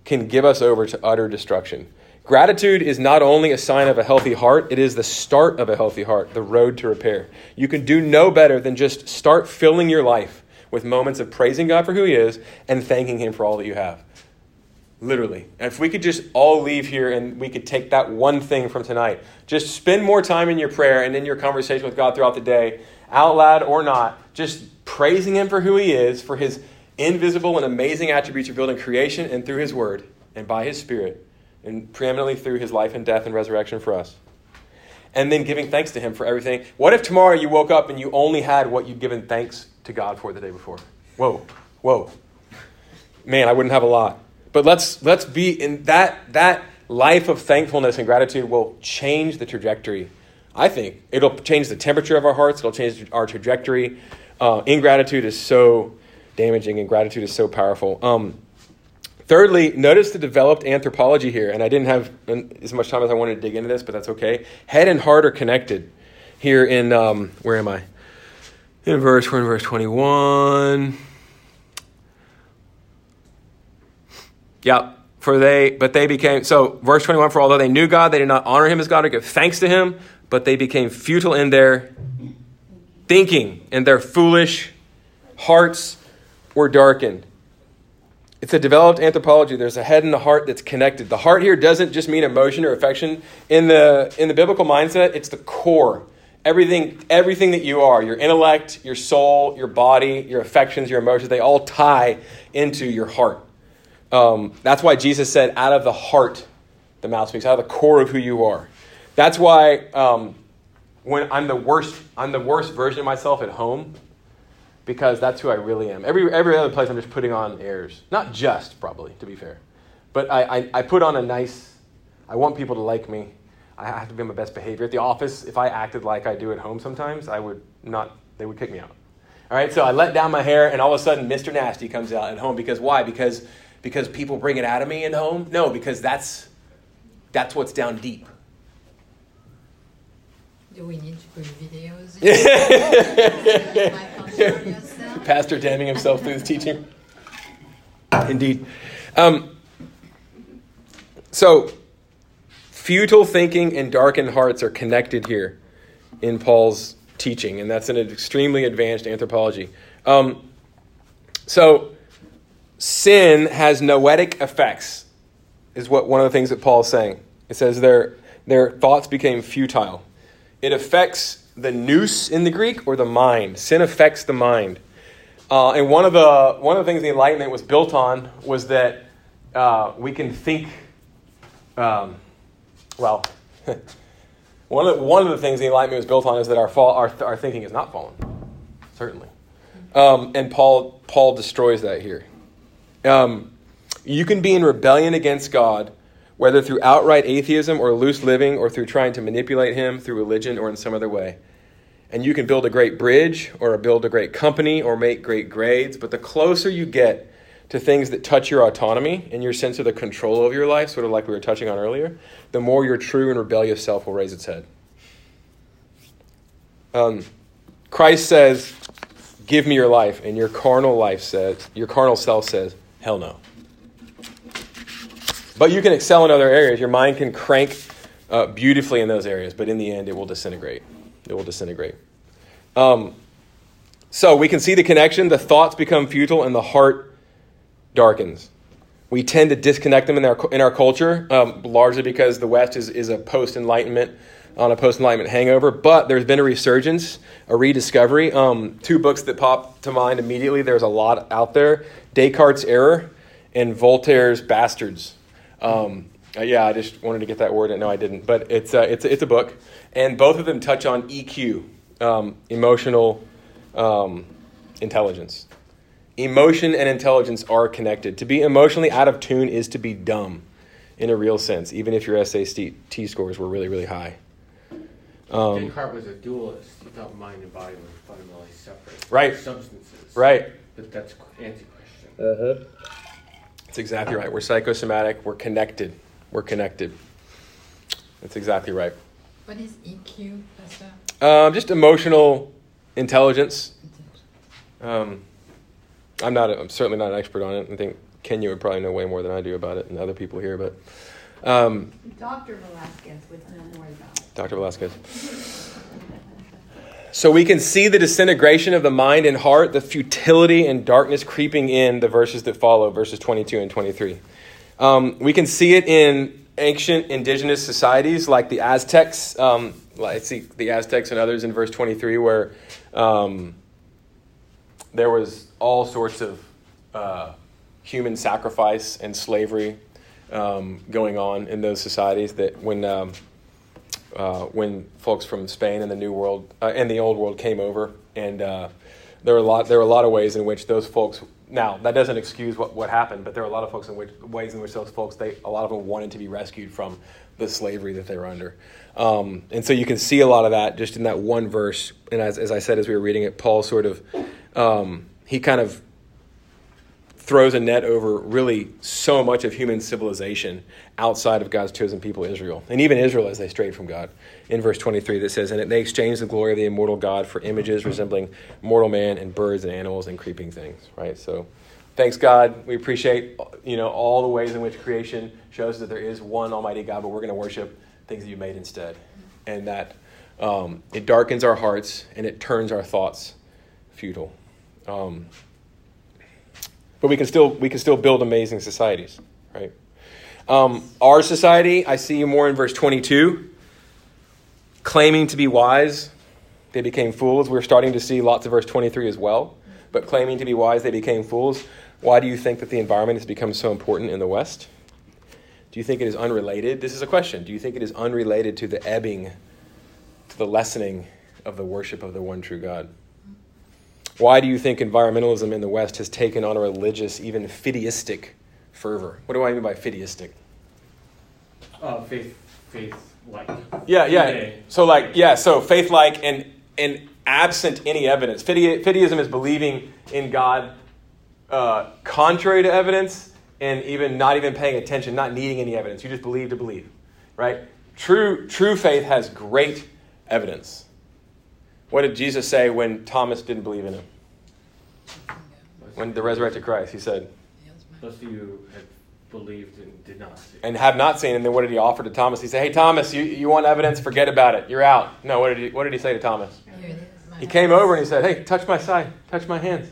can give us over to utter destruction. Gratitude is not only a sign of a healthy heart, it is the start of a healthy heart, the road to repair. You can do no better than just start filling your life with moments of praising God for who He is and thanking Him for all that you have. Literally. And if we could just all leave here and we could take that one thing from tonight, just spend more time in your prayer and in your conversation with God throughout the day, out loud or not, just praising Him for who He is, for His invisible and amazing attributes revealed in creation and through His Word and by His Spirit, and preeminently through His life and death and resurrection for us. And then giving thanks to Him for everything. What if tomorrow you woke up and you only had what you'd given thanks to God for the day before? Whoa, whoa. Man, I wouldn't have a lot. But let's let's be in that that life of thankfulness and gratitude will change the trajectory. I think it'll change the temperature of our hearts. It'll change our trajectory. Uh, ingratitude is so damaging, and gratitude is so powerful. Um, thirdly, notice the developed anthropology here, and I didn't have as much time as I wanted to dig into this, but that's okay. Head and heart are connected here in um, where am I? In verse, we're in verse twenty-one. Yeah, for they, but they became, so verse 21, for although they knew God, they did not honor him as God or give thanks to him, but they became futile in their thinking, and their foolish hearts were darkened. It's a developed anthropology. There's a head and a heart that's connected. The heart here doesn't just mean emotion or affection. In the, in the biblical mindset, it's the core. Everything, everything that you are, your intellect, your soul, your body, your affections, your emotions, they all tie into your heart. Um, that's why Jesus said, out of the heart, the mouth speaks, out of the core of who you are. That's why um, when I'm the worst, I'm the worst version of myself at home because that's who I really am. Every, every other place I'm just putting on airs. Not just, probably, to be fair. But I, I, I put on a nice, I want people to like me. I have to be my best behavior. At the office, if I acted like I do at home sometimes, I would not, they would kick me out. All right, so I let down my hair, and all of a sudden, Mr. Nasty comes out at home because why? Because because people bring it out of me in home? No, because that's that's what's down deep. Do we need to put videos? In? Pastor damning himself through the teaching. Indeed. Um, so, futile thinking and darkened hearts are connected here in Paul's teaching, and that's an extremely advanced anthropology. Um, so, sin has noetic effects, is what one of the things that Paul is saying. It says their, their thoughts became futile. It affects the nous in the Greek or the mind. Sin affects the mind. Uh, and one of the one of the things the Enlightenment was built on was that uh, we can think. Um, well, one of the, one of the things the Enlightenment was built on is that our fall, our, our thinking is not fallen, certainly. Um, and Paul Paul destroys that here. Um, you can be in rebellion against God, whether through outright atheism or loose living, or through trying to manipulate Him through religion or in some other way and you can build a great bridge or build a great company or make great grades. But the closer you get to things that touch your autonomy and your sense of the control of your life, sort of like we were touching on earlier, the more your true and rebellious self will raise its head. Um, Christ says, Give me your life, and your carnal life says, your carnal self says, Hell no. But you can excel in other areas. Your mind can crank uh, beautifully in those areas, but in the end, it will disintegrate. It will disintegrate. Um, so we can see the connection. The thoughts become futile and the heart darkens. We tend to disconnect them in our, in our culture, um, largely because the West is, is a post Enlightenment, on a post Enlightenment hangover. But there's been a resurgence, a rediscovery. Um, two books that pop to mind immediately. There's a lot out there Descartes' Error and Voltaire's Bastards. Um, uh, yeah, I just wanted to get that word. In. No, I didn't. But it's, uh, it's, it's a book. And both of them touch on EQ, um, emotional um, intelligence. Emotion and intelligence are connected. To be emotionally out of tune is to be dumb in a real sense, even if your SAT scores were really, really high. Um, Descartes was a dualist. He thought mind and body were fundamentally separate. Right. Substances. Right. But that's anti-Christian. Uh-huh. That's exactly right. We're psychosomatic. We're connected. We're connected. That's exactly right. What is EQ, Pastor? Um, just emotional intelligence. Um, I'm not. A, I'm certainly not an expert on it. I think Kenya would probably know way more than I do about it, and other people here. But um, Dr. Velasquez would know more about it. Dr. Velasquez. So we can see the disintegration of the mind and heart, the futility and darkness creeping in the verses that follow, verses 22 and 23. Um, we can see it in ancient indigenous societies like the Aztecs. Um, I see the Aztecs and others in verse 23 where um, there was all sorts of uh, human sacrifice and slavery um, going on in those societies that when um, uh, when folks from Spain and the New World uh, and the Old World came over, and uh, there were a lot there were a lot of ways in which those folks. Now that doesn't excuse what, what happened, but there are a lot of folks in which ways in which those folks they a lot of them wanted to be rescued from the slavery that they were under, um, and so you can see a lot of that just in that one verse. And as as I said as we were reading it, Paul sort of um, he kind of throws a net over really so much of human civilization outside of God's chosen people, Israel. And even Israel as they strayed from God. In verse 23, that says, And it they exchanged the glory of the immortal God for images resembling mortal man and birds and animals and creeping things, right? So thanks God. We appreciate, you know, all the ways in which creation shows that there is one almighty God, but we're going to worship things that you made instead. And that um, it darkens our hearts and it turns our thoughts futile. Um, but we can still we can still build amazing societies, right? Um, our society, I see you more in verse 22, claiming to be wise, they became fools. We're starting to see lots of verse 23 as well, but claiming to be wise, they became fools. Why do you think that the environment has become so important in the West? Do you think it is unrelated? This is a question. Do you think it is unrelated to the ebbing, to the lessening of the worship of the one true God? Why do you think environmentalism in the West has taken on a religious, even fideistic fervor? What do I mean by fideistic? Uh, faith, faith like. Yeah, yeah. So like, yeah. So faith like and and absent any evidence. Fide- fideism is believing in God uh, contrary to evidence, and even not even paying attention, not needing any evidence. You just believe to believe, right? True true faith has great evidence. What did Jesus say when Thomas didn't believe in him? When the resurrected Christ, he said, Those of you have believed and did not see. and have not seen. And then what did he offer to Thomas? He said, "Hey Thomas, you, you want evidence? Forget about it. You're out." No. What did he What did he say to Thomas? Here it is, my He came over and he said, "Hey, touch my side. Touch my hands."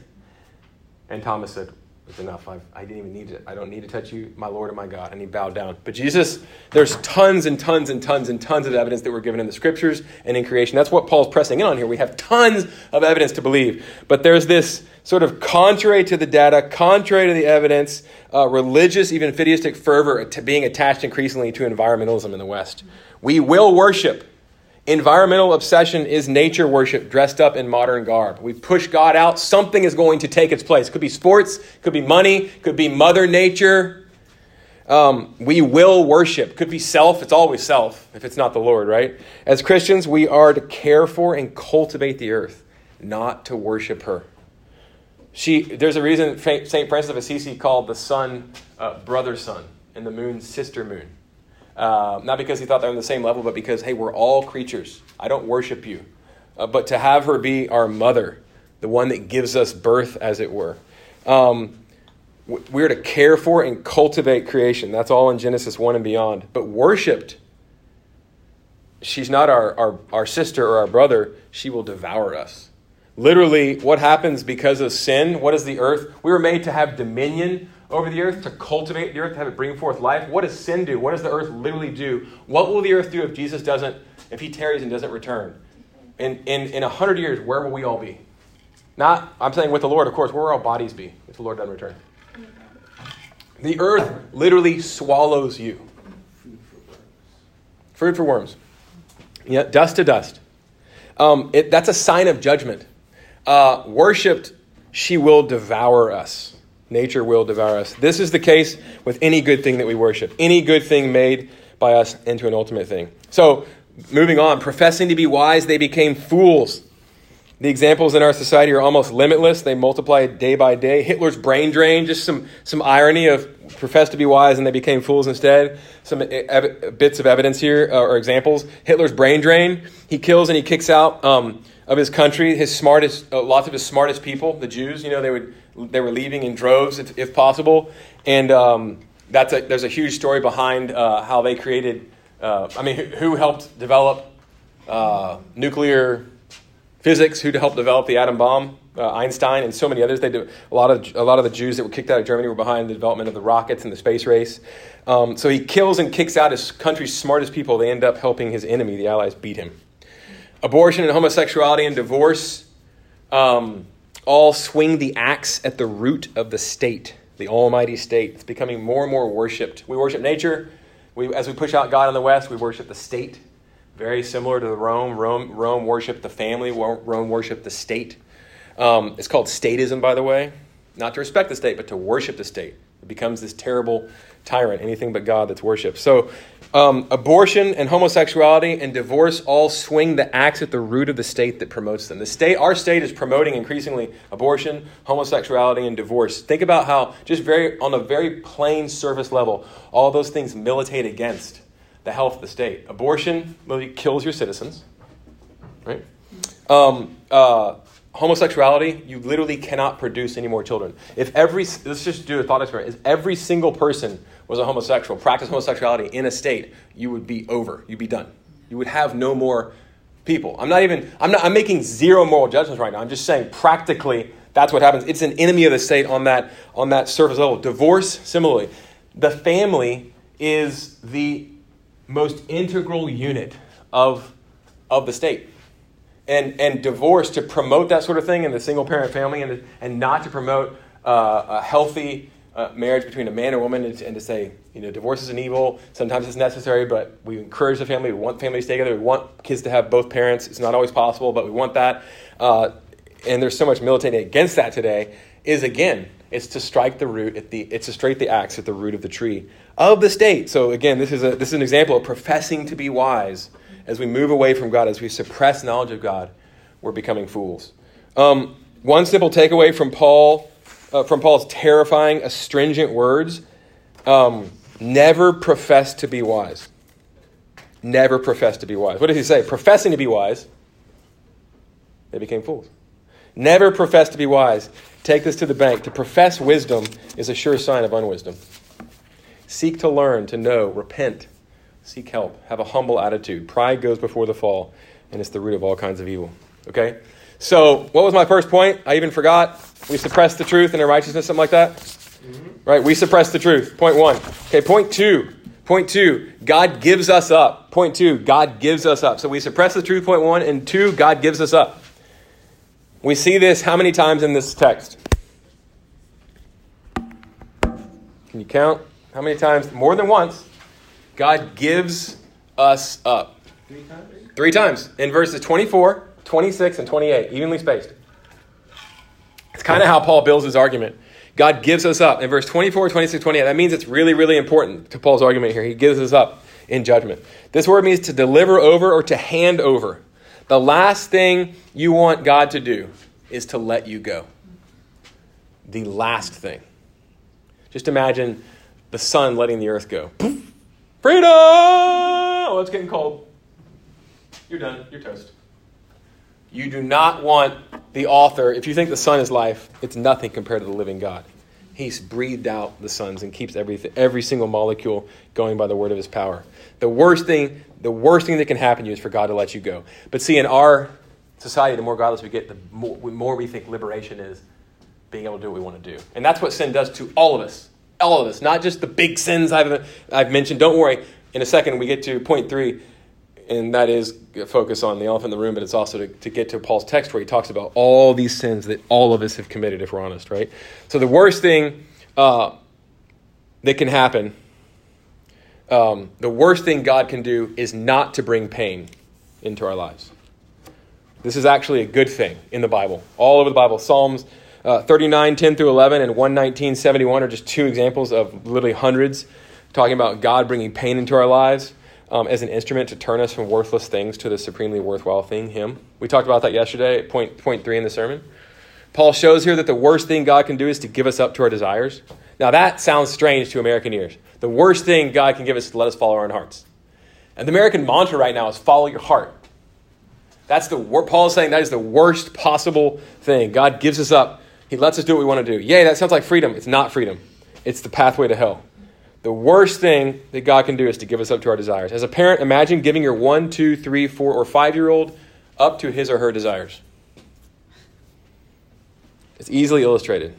And Thomas said, "It's enough. I've, I didn't even need it. I don't need to touch you, my Lord and my God." And he bowed down. But Jesus, there's tons and tons and tons and tons of evidence that we're given in the Scriptures and in creation. That's what Paul's pressing in on here. We have tons of evidence to believe, but there's this sort of contrary to the data, contrary to the evidence, uh, religious, even fideistic fervor to being attached increasingly to environmentalism in the West. We will worship. Environmental obsession is nature worship dressed up in modern garb. We push God out, something is going to take its place. Could be sports, could be money, could be Mother Nature. Um, we will worship. Could be self. It's always self if it's not the Lord, right? As Christians, we are to care for and cultivate the earth, not to worship her. She, there's a reason St. Francis of Assisi called the sun uh, brother sun and the moon sister moon. Uh, not because he thought they're on the same level, but because, hey, we're all creatures. I don't worship you. Uh, but to have her be our mother, the one that gives us birth, as it were. Um, we're to care for and cultivate creation. That's all in Genesis 1 and beyond. But worshiped, she's not our, our, our sister or our brother, she will devour us. Literally, what happens because of sin? What is the earth? We were made to have dominion over the earth, to cultivate the earth, to have it bring forth life. What does sin do? What does the earth literally do? What will the earth do if Jesus doesn't, if he tarries and doesn't return? In in in a hundred years, where will we all be? Not, I'm saying with the Lord, of course, where will our bodies be if the Lord doesn't return? The earth literally swallows you. Food for worms. Yeah, dust to dust. Um, it, that's a sign of judgment. Uh, worshipped, she will devour us. Nature will devour us. This is the case with any good thing that we worship, any good thing made by us into an ultimate thing. So, moving on, professing to be wise, they became fools. The examples in our society are almost limitless. They multiply day by day. Hitler's brain drain, just some, some irony of professed to be wise and they became fools instead. Some ev- bits of evidence here uh, or examples. Hitler's brain drain. He kills and he kicks out um, of his country his smartest, uh, lots of his smartest people, the Jews. You know, they would they were leaving in droves if, if possible, and um, that's a, there's a huge story behind uh, how they created. Uh, I mean, who, who helped develop uh, nuclear physics, who helped develop the atom bomb, uh, Einstein, and so many others. They did a lot of a lot of the Jews that were kicked out of Germany were behind the development of the rockets and the space race. Um, so he kills and kicks out his country's smartest people. They end up helping his enemy. The Allies beat him. Abortion and homosexuality and divorce um, all swing the axe at the root of the state, the Almighty State. It's becoming more and more worshipped. We worship nature. We, as we push out God in the West, we worship the state very similar to Rome. Rome, Rome worshipped the family. Rome worshipped the state. Um, it's called statism, by the way. Not to respect the state, but to worship the state. It becomes this terrible tyrant, anything but God that's worshipped. So, um, abortion and homosexuality and divorce all swing the axe at the root of the state that promotes them. The state, our state, is promoting increasingly abortion, homosexuality, and divorce. Think about how, just very on a very plain surface level, all those things militate against the health of the state. Abortion kills your citizens, right? Um, uh, homosexuality, you literally cannot produce any more children. If every, let's just do a thought experiment, if every single person was a homosexual, practiced homosexuality in a state, you would be over. You'd be done. You would have no more people. I'm not even, I'm not, I'm making zero moral judgments right now. I'm just saying practically that's what happens. It's an enemy of the state on that, on that surface level. Divorce, similarly. The family is the most integral unit of, of the state. And, and divorce to promote that sort of thing in the single parent family and, and not to promote uh, a healthy uh, marriage between a man and a woman and, and, to say, you know, divorce is an evil. Sometimes it's necessary, but we encourage the family. We want families to stay together. We want kids to have both parents. It's not always possible, but we want that. Uh, and there's so much militating against that today. Is again, it's to strike the root at the. It's to strike the axe at the root of the tree of the state. So again, this is a this is an example of professing to be wise. As we move away from God, as we suppress knowledge of God, we're becoming fools. Um, one simple takeaway from Paul uh, from Paul's terrifying, astringent words um, never profess to be wise. Never profess to be wise. What does he say? Professing to be wise, they became fools. Never profess to be wise. Take this to the bank. To profess wisdom is a sure sign of unwisdom. Seek to learn, to know, repent, seek help, have a humble attitude. Pride goes before the fall, and it's the root of all kinds of evil. Okay? So, what was my first point? I even forgot. We suppress the truth and unrighteousness, something like that. Mm-hmm. Right? We suppress the truth. Point one. Okay, point two. Point two, God gives us up. Point two, God gives us up. So we suppress the truth, point one, and two, God gives us up. We see this how many times in this text? Can you count? How many times? More than once. God gives us up. Three times? Three times in verses 24, 26, and 28, evenly spaced. It's kind of how Paul builds his argument. God gives us up. In verse 24, 26, 28, that means it's really, really important to Paul's argument here. He gives us up in judgment. This word means to deliver over or to hand over. The last thing you want God to do is to let you go. The last thing. Just imagine the sun letting the earth go. Freedom! Oh, it's getting cold. You're done. You're toast. You do not want the author, if you think the sun is life, it's nothing compared to the living God. He's breathed out the suns and keeps everything, every single molecule going by the word of his power. The worst thing, the worst thing that can happen to you is for God to let you go. But see, in our society, the more godless we get, the more, the more we think liberation is being able to do what we want to do. And that's what sin does to all of us. All of us, not just the big sins I've, I've mentioned. Don't worry. In a second, we get to point three, and that is focus on the elephant in the room, but it's also to, to get to Paul's text where he talks about all these sins that all of us have committed, if we're honest, right? So the worst thing uh, that can happen, um, the worst thing God can do is not to bring pain into our lives. This is actually a good thing in the Bible, all over the Bible. Psalms uh, 39, 10 through 11, and 119, 71 are just two examples of literally hundreds talking about God bringing pain into our lives um, as an instrument to turn us from worthless things to the supremely worthwhile thing, Him. We talked about that yesterday at point, point three in the sermon. Paul shows here that the worst thing God can do is to give us up to our desires. Now, that sounds strange to American ears. The worst thing God can give us is to let us follow our own hearts. And the American mantra right now is follow your heart. That's the Paul is saying that is the worst possible thing. God gives us up. He lets us do what we want to do. Yay, that sounds like freedom. It's not freedom. It's the pathway to hell. The worst thing that God can do is to give us up to our desires. As a parent, imagine giving your one, two, three, four, or five year old up to his or her desires. It's easily illustrated.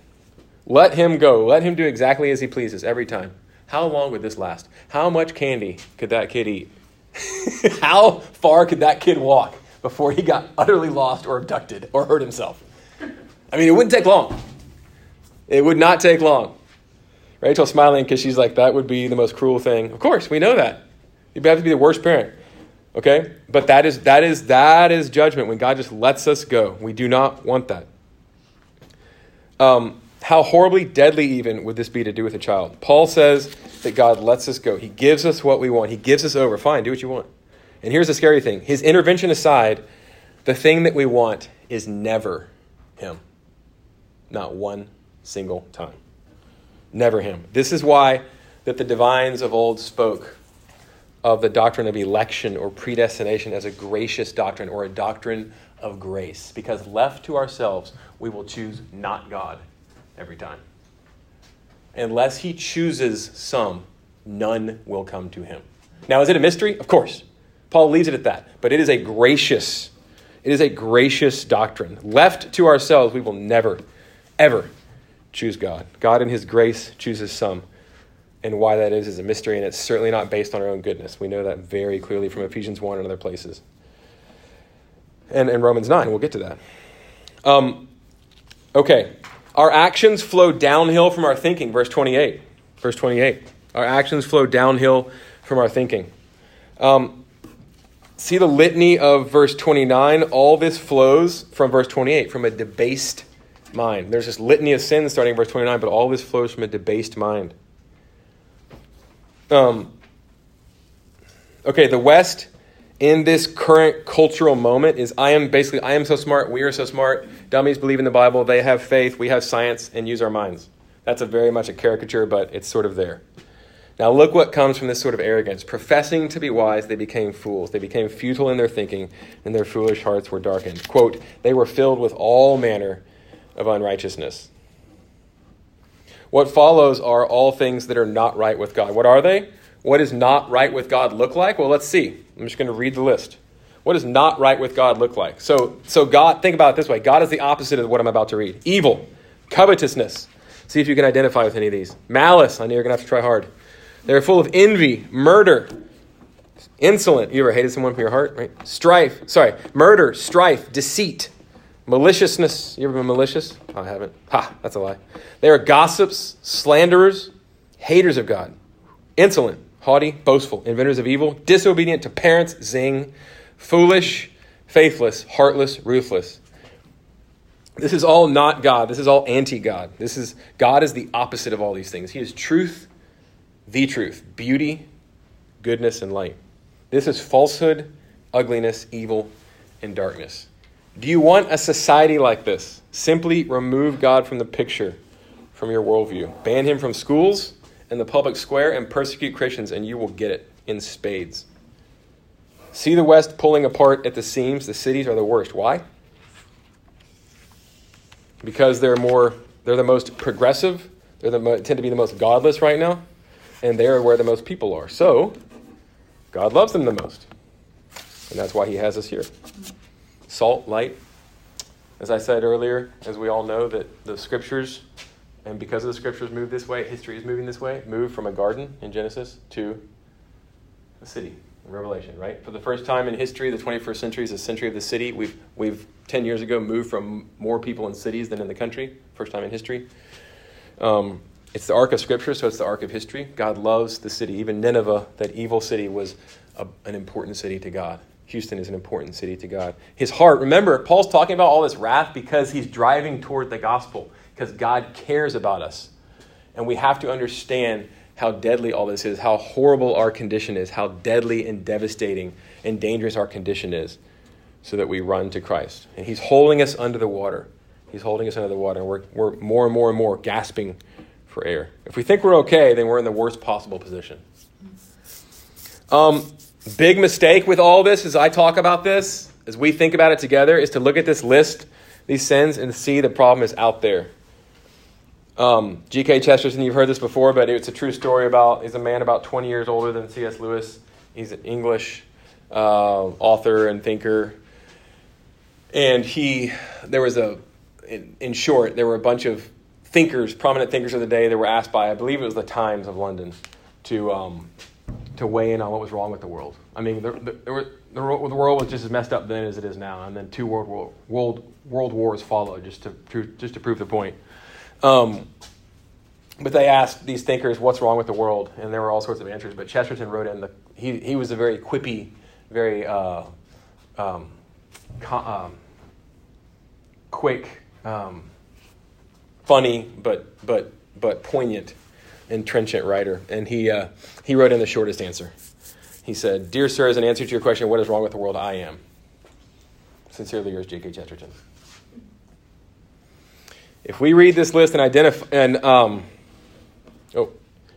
Let him go. Let him do exactly as he pleases every time. How long would this last? How much candy could that kid eat? How far could that kid walk before he got utterly lost or abducted or hurt himself? I mean, it wouldn't take long. It would not take long. Rachel's smiling because she's like, that would be the most cruel thing. Of course, we know that. You'd have to be the worst parent. Okay? But that is that is that is judgment when God just lets us go. We do not want that. Um, how horribly deadly even would this be to do with a child? Paul says that God lets us go. He gives us what we want. He gives us over. Fine, do what you want. And here's the scary thing. His intervention aside, the thing that we want is never him. Not one single time never him. This is why that the divines of old spoke of the doctrine of election or predestination as a gracious doctrine or a doctrine of grace. Because left to ourselves, we will choose not God every time. Unless he chooses some, none will come to him. Now, is it a mystery? Of course. Paul leaves it at that. But it is a gracious, it is a gracious doctrine. Left to ourselves, we will never, ever choose God. God, in His grace, chooses some. And why that is is a mystery, and it's certainly not based on our own goodness. We know that very clearly from Ephesians 1 and other places. And, and Romans 9, we'll get to that. Um, okay, our actions flow downhill from our thinking, verse 28. Verse 28. Our actions flow downhill from our thinking. Um, see the litany of verse 29? All this flows from verse 28, from a debased mind. There's this litany of sins starting in verse 29, but all this flows from a debased mind. Um, okay, the West in this current cultural moment is I am basically, I am so smart, we are so smart, dummies believe in the Bible, they have faith, we have science, and use our minds. That's a very much a caricature, but it's sort of there. Now, look what comes from this sort of arrogance. Professing to be wise, they became fools. They became futile in their thinking, and their foolish hearts were darkened. Quote, they were filled with all manner of unrighteousness. What follows are all things that are not right with God. What are they? What does not right with God look like? Well, let's see. I'm just going to read the list. What does not right with God look like? So, so God, think about it this way God is the opposite of what I'm about to read evil, covetousness. See if you can identify with any of these. Malice, I know you're going to have to try hard. They're full of envy, murder, insolent. You ever hated someone from your heart? Right? Strife, sorry, murder, strife, deceit, maliciousness. You ever been malicious? I haven't. Ha, that's a lie. They are gossips, slanderers, haters of God, insolent, haughty, boastful, inventors of evil, disobedient to parents, zing, foolish, faithless, heartless, ruthless. This is all not God. This is all anti God. This is God is the opposite of all these things. He is truth, the truth, beauty, goodness, and light. This is falsehood, ugliness, evil, and darkness. Do you want a society like this? Simply remove God from the picture, from your worldview. Ban him from schools and the public square and persecute Christians, and you will get it in spades. See the West pulling apart at the seams. The cities are the worst. Why? Because they're more, they're the most progressive. They're the tend to be the most godless right now, and they're where the most people are. So, God loves them the most, and that's why He has us here. Salt, light. As I said earlier, as we all know, that the scriptures, and because of the scriptures move this way, history is moving this way, move from a garden in Genesis to a city in Revelation, right? For the first time in history, the 21st century is a century of the city. We've, we've 10 years ago moved from more people in cities than in the country, first time in history. Um, it's the arc of Scripture, so it's the arc of history. God loves the city. Even Nineveh, that evil city, was a, an important city to God. Houston is an important city to God. His heart, remember, Paul's talking about all this wrath because he's driving toward the gospel, because God cares about us. And we have to understand how deadly all this is, how horrible our condition is, how deadly and devastating and dangerous our condition is, so that we run to Christ. And He's holding us under the water. He's holding us under the water, and we're, we're more and more and more gasping for air. If we think we're okay, then we're in the worst possible position. Um, big mistake with all this, as I talk about this, as we think about it together, is to look at this list, these sins, and see the problem is out there. Um, G.K. Chesterton, you've heard this before, but it's a true story about, he's a man about 20 years older than C.S. Lewis. He's an English uh, author and thinker. And he, there was a, in, in short, there were a bunch of thinkers, prominent thinkers of the day that were asked by, I believe it was the Times of London, to, um, to weigh in on what was wrong with the world. I mean, the, the, the, the world was just as messed up then as it is now. And then two world, world, world wars followed just to, just to prove the point. Um, but they asked these thinkers, "What's wrong with the world?" And there were all sorts of answers. But Chesterton wrote in the he he was a very quippy, very uh, um, um, quick, um, funny, but but but poignant and trenchant writer. And he uh, he wrote in the shortest answer. He said, "Dear sir, as an answer to your question, what is wrong with the world? I am." Sincerely yours, G.K. Chesterton. If we read this list and identify and um, oh,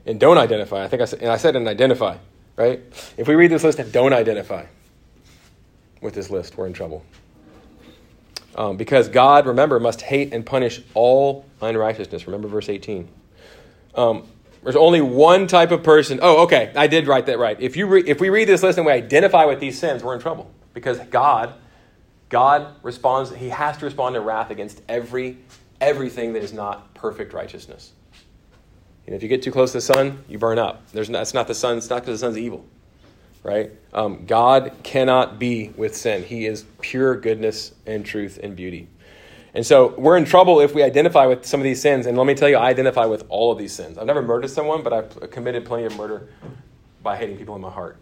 and don't identify, I think I said and I said and identify, right? If we read this list and don't identify with this list, we're in trouble. Um, because God, remember, must hate and punish all unrighteousness. Remember verse 18. Um, there's only one type of person. Oh, okay, I did write that right. If you re- if we read this list and we identify with these sins, we're in trouble because God, God responds. He has to respond in wrath against every everything that is not perfect righteousness. And if you get too close to the sun, you burn up. There's it's not the sun, it's not because the sun's evil. Right? Um, God cannot be with sin. He is pure goodness and truth and beauty. And so we're in trouble if we identify with some of these sins. And let me tell you, I identify with all of these sins. I've never murdered someone, but I've committed plenty of murder by hating people in my heart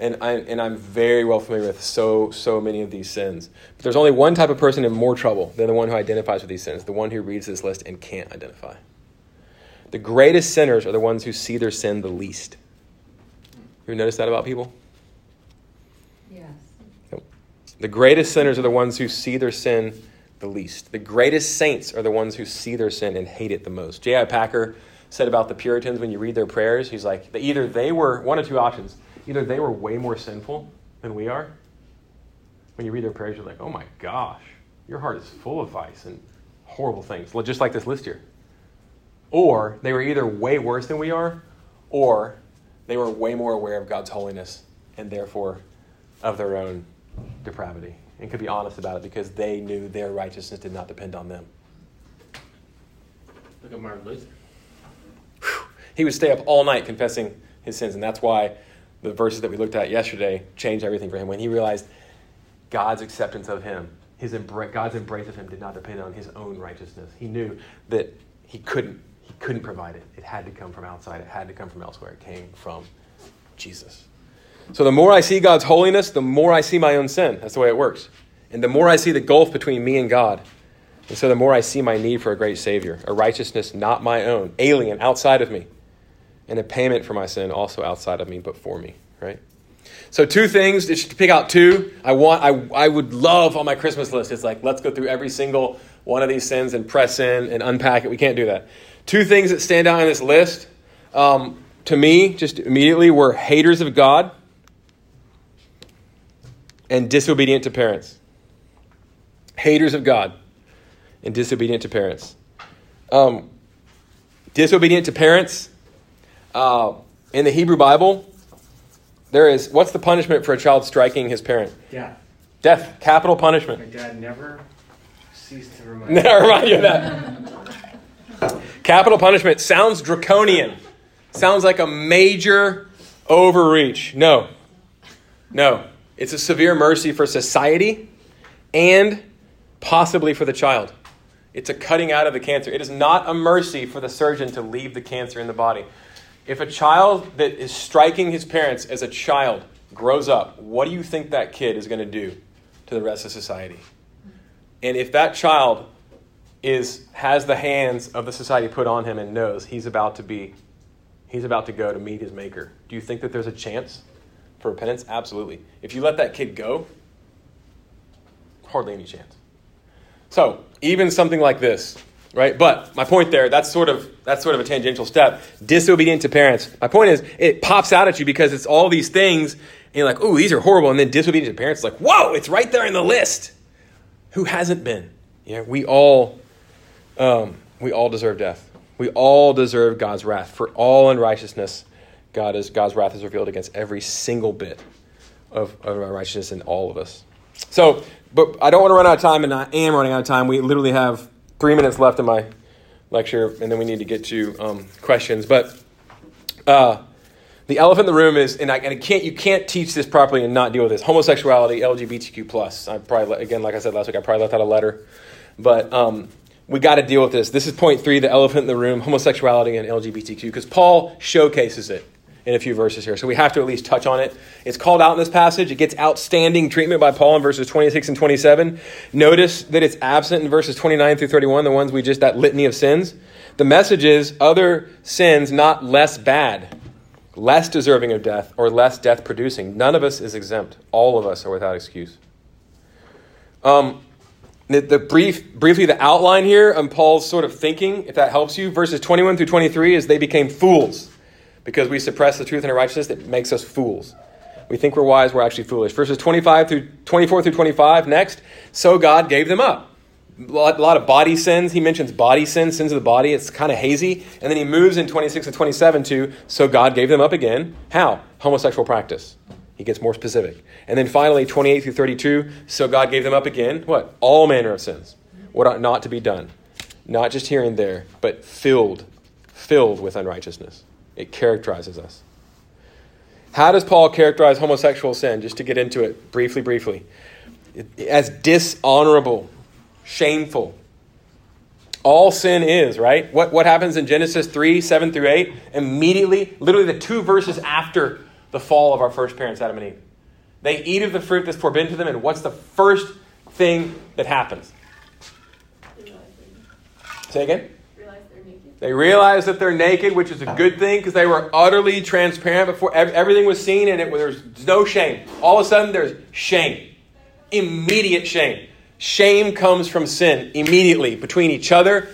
and, I, and I'm very well familiar with so, so many of these sins. But there's only one type of person in more trouble than the one who identifies with these sins, the one who reads this list and can't identify. The greatest sinners are the ones who see their sin the least. You notice that about people? Yes. The greatest sinners are the ones who see their sin the least. The greatest saints are the ones who see their sin and hate it the most. J.I. Packer said about the Puritans when you read their prayers, he's like, either they were one of two options either they were way more sinful than we are. When you read their prayers, you're like, oh my gosh, your heart is full of vice and horrible things, just like this list here. or they were either way worse than we are, or they were way more aware of God's holiness and therefore of their own depravity and could be honest about it because they knew their righteousness did not depend on them. Look at Martin Luther. He would stay up all night confessing his sins, and that's why the verses that we looked at yesterday changed everything for him when he realized God's acceptance of him, his embra- God's embrace of him did not depend on his own righteousness. He knew that he couldn't he couldn't provide it. It had to come from outside. It had to come from elsewhere. It came from Jesus. So the more I see God's holiness, the more I see my own sin. That's the way it works. And the more I see the gulf between me and God, and so the more I see my need for a great Savior, a righteousness not my own, alien, outside of me, and a payment for my sin also outside of me, but for me, right? So two things, just to pick out two, I want I, I would love on my Christmas list. It's like let's go through every single one of these sins and press in and unpack it. We can't do that. Two things that stand out in this list, um, to me, just immediately, were haters of God and disobedient to parents. Haters of God and disobedient to parents. Um, disobedient to parents, uh, in the Hebrew Bible, there is what's the punishment for a child striking his parent? Yeah. Death, capital punishment. My dad never ceased to remind Never remind you of that. Capital punishment sounds draconian. Sounds like a major overreach. No. No. It's a severe mercy for society and possibly for the child. It's a cutting out of the cancer. It is not a mercy for the surgeon to leave the cancer in the body. If a child that is striking his parents as a child grows up, what do you think that kid is going to do to the rest of society? And if that child is has the hands of the society put on him and knows he's about to be he's about to go to meet his maker, do you think that there's a chance for repentance? Absolutely. If you let that kid go, hardly any chance. So, even something like this, right? But my point there, that's sort of that's sort of a tangential step. Disobedient to parents. My point is, it pops out at you because it's all these things, and you're like, "Oh, these are horrible," and then disobedient to parents is like, "Whoa, it's right there in the list." Who hasn't been? Yeah, we all, um, we all deserve death. We all deserve God's wrath for all unrighteousness. God is God's wrath is revealed against every single bit of, of righteousness in all of us. So, but I don't want to run out of time, and I am running out of time. We literally have three minutes left in my lecture, and then we need to get to um, questions. But uh, the elephant in the room is, and I, and I can't, you can't teach this properly and not deal with this: homosexuality, LGBTQ plus. I probably, again, like I said last week, I probably left out a letter, but um, we got to deal with this. This is point three: the elephant in the room, homosexuality and LGBTQ, because Paul showcases it in a few verses here. So we have to at least touch on it. It's called out in this passage. It gets outstanding treatment by Paul in verses 26 and 27. Notice that it's absent in verses 29 through 31, the ones we just, that litany of sins. The message is other sins not less bad, less deserving of death, or less death producing. None of us is exempt. All of us are without excuse. Um, the, the brief, briefly, the outline here on Paul's sort of thinking, if that helps you, verses 21 through 23 is they became fools because we suppress the truth and righteousness that makes us fools. We think we're wise, we're actually foolish. Verses 25 through 24 through 25, next. So God gave them up. A lot, a lot of body sins. He mentions body sins, sins of the body. It's kind of hazy. And then he moves in 26 and 27 to, so God gave them up again. How? Homosexual practice. He gets more specific. And then finally, 28 through 32, so God gave them up again. What? All manner of sins. What ought not to be done. Not just here and there, but filled, filled with unrighteousness. It characterizes us. How does Paul characterize homosexual sin? Just to get into it briefly, briefly. As dishonorable, shameful. All sin is, right? What, what happens in Genesis 3, 7 through 8? Immediately, literally the two verses after the fall of our first parents, Adam and Eve. They eat of the fruit that's forbidden to them, and what's the first thing that happens? Say again? They realize that they're naked, which is a good thing because they were utterly transparent before everything was seen, and it, there's no shame. All of a sudden, there's shame. Immediate shame. Shame comes from sin immediately between each other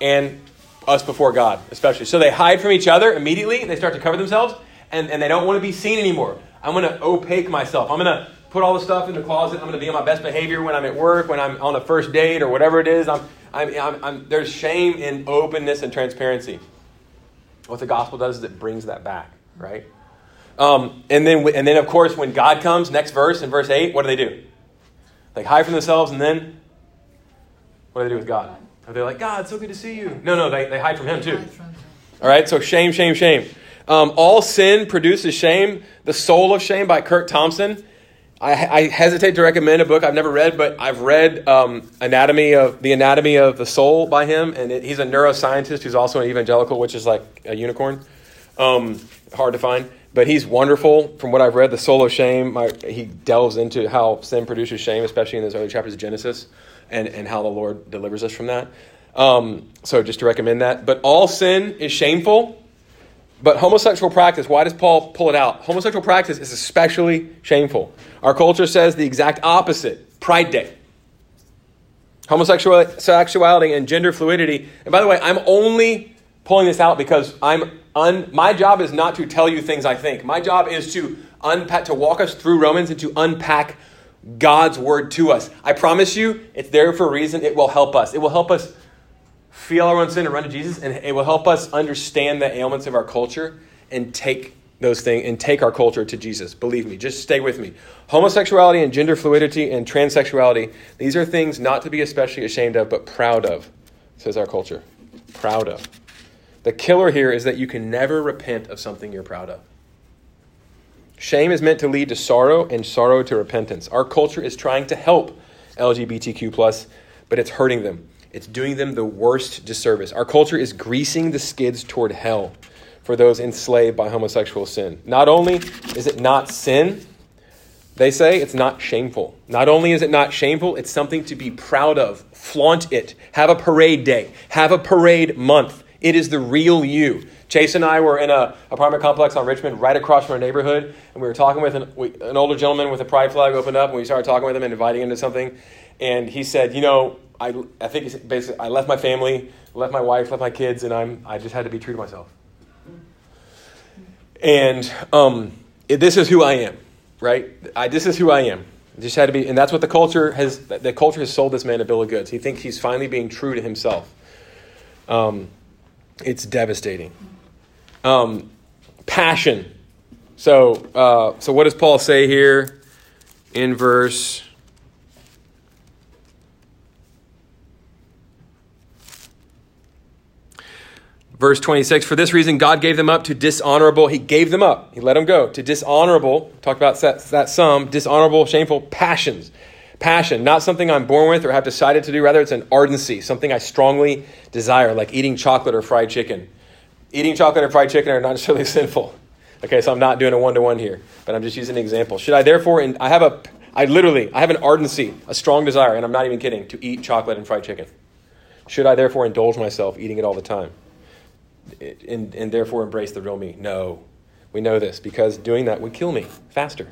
and us before God, especially. So they hide from each other immediately. And they start to cover themselves, and, and they don't want to be seen anymore. I'm going to opaque myself. I'm going to put all the stuff in the closet. I'm going to be on my best behavior when I'm at work, when I'm on a first date, or whatever it is. I'm, I'm, I'm, I'm, there's shame in openness and transparency. What the gospel does is it brings that back, right? Um, and then, and then, of course, when God comes, next verse in verse eight, what do they do? They hide from themselves, and then what do they do with God? Are they like, God, so good to see you? No, no, they, they hide from Him too. All right, so shame, shame, shame. Um, All sin produces shame. The Soul of Shame by Curt Thompson. I, I, hesitate to recommend a book I've never read, but I've read um, Anatomy of the Anatomy of the Soul by him, and it, he's a neuroscientist who's also an evangelical, which is like a unicorn. Um, hard to find, but he's wonderful. From what I've read, the Soul of Shame, my, he delves into how sin produces shame, especially in those early chapters of Genesis, and, and how the Lord delivers us from that. Um, so just to recommend that. But all sin is shameful. But homosexual practice, why does Paul pull it out? Homosexual practice is especially shameful. Our culture says the exact opposite Pride Day. Homosexuality sexuality, and gender fluidity. And by the way, I'm only pulling this out because I'm un, my job is not to tell you things I think. My job is to unpack to walk us through Romans and to unpack God's word to us. I promise you, it's there for a reason. It will help us. It will help us feel our own sin and run to Jesus, and it will help us understand the ailments of our culture and take those things and take our culture to Jesus. Believe me, just stay with me. Homosexuality and gender fluidity and transsexuality, these are things not to be especially ashamed of, but proud of, says our culture. Proud of. The killer here is that you can never repent of something you're proud of. Shame is meant to lead to sorrow and sorrow to repentance. Our culture is trying to help LGBTQ, plus, but it's hurting them. It's doing them the worst disservice. Our culture is greasing the skids toward hell for those enslaved by homosexual sin. Not only is it not sin, they say it's not shameful. Not only is it not shameful, it's something to be proud of. Flaunt it. Have a parade day. Have a parade month. It is the real you. Chase and I were in a apartment complex on Richmond, right across from our neighborhood, and we were talking with an, we, an older gentleman with a pride flag opened up, and we started talking with him and inviting him to something. And he said, "You know, I, I think basically I left my family, left my wife, left my kids, and I'm I just had to be true to myself. And um, this is who I am, right? I, this is who I am. just had to be, and that's what the culture has. The culture has sold this man a bill of goods. He thinks he's finally being true to himself. Um, it's devastating. Um, passion. So, uh, so what does Paul say here in verse? Verse 26 For this reason, God gave them up to dishonorable. He gave them up. He let them go to dishonorable. Talk about that, that sum dishonorable, shameful passions. Passion, not something I'm born with or have decided to do. Rather, it's an ardency, something I strongly desire, like eating chocolate or fried chicken. Eating chocolate or fried chicken are not necessarily sinful. Okay, so I'm not doing a one to one here, but I'm just using an example. Should I therefore, and I have a, I literally, I have an ardency, a strong desire, and I'm not even kidding, to eat chocolate and fried chicken. Should I therefore indulge myself eating it all the time? And, and therefore embrace the real me. No. We know this because doing that would kill me faster.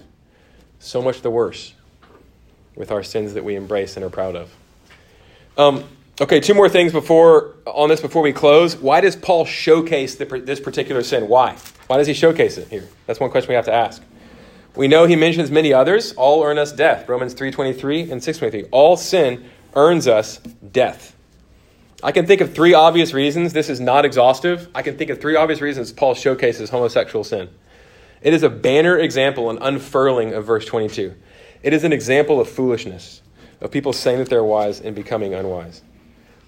So much the worse with our sins that we embrace and are proud of. Um, okay, two more things before on this before we close. Why does Paul showcase the, this particular sin? Why? Why does he showcase it here? That's one question we have to ask. We know he mentions many others. All earn us death. Romans 3.23 and 6.23. All sin earns us death. I can think of three obvious reasons. This is not exhaustive. I can think of three obvious reasons Paul showcases homosexual sin. It is a banner example, an unfurling of verse 22. It is an example of foolishness, of people saying that they're wise and becoming unwise.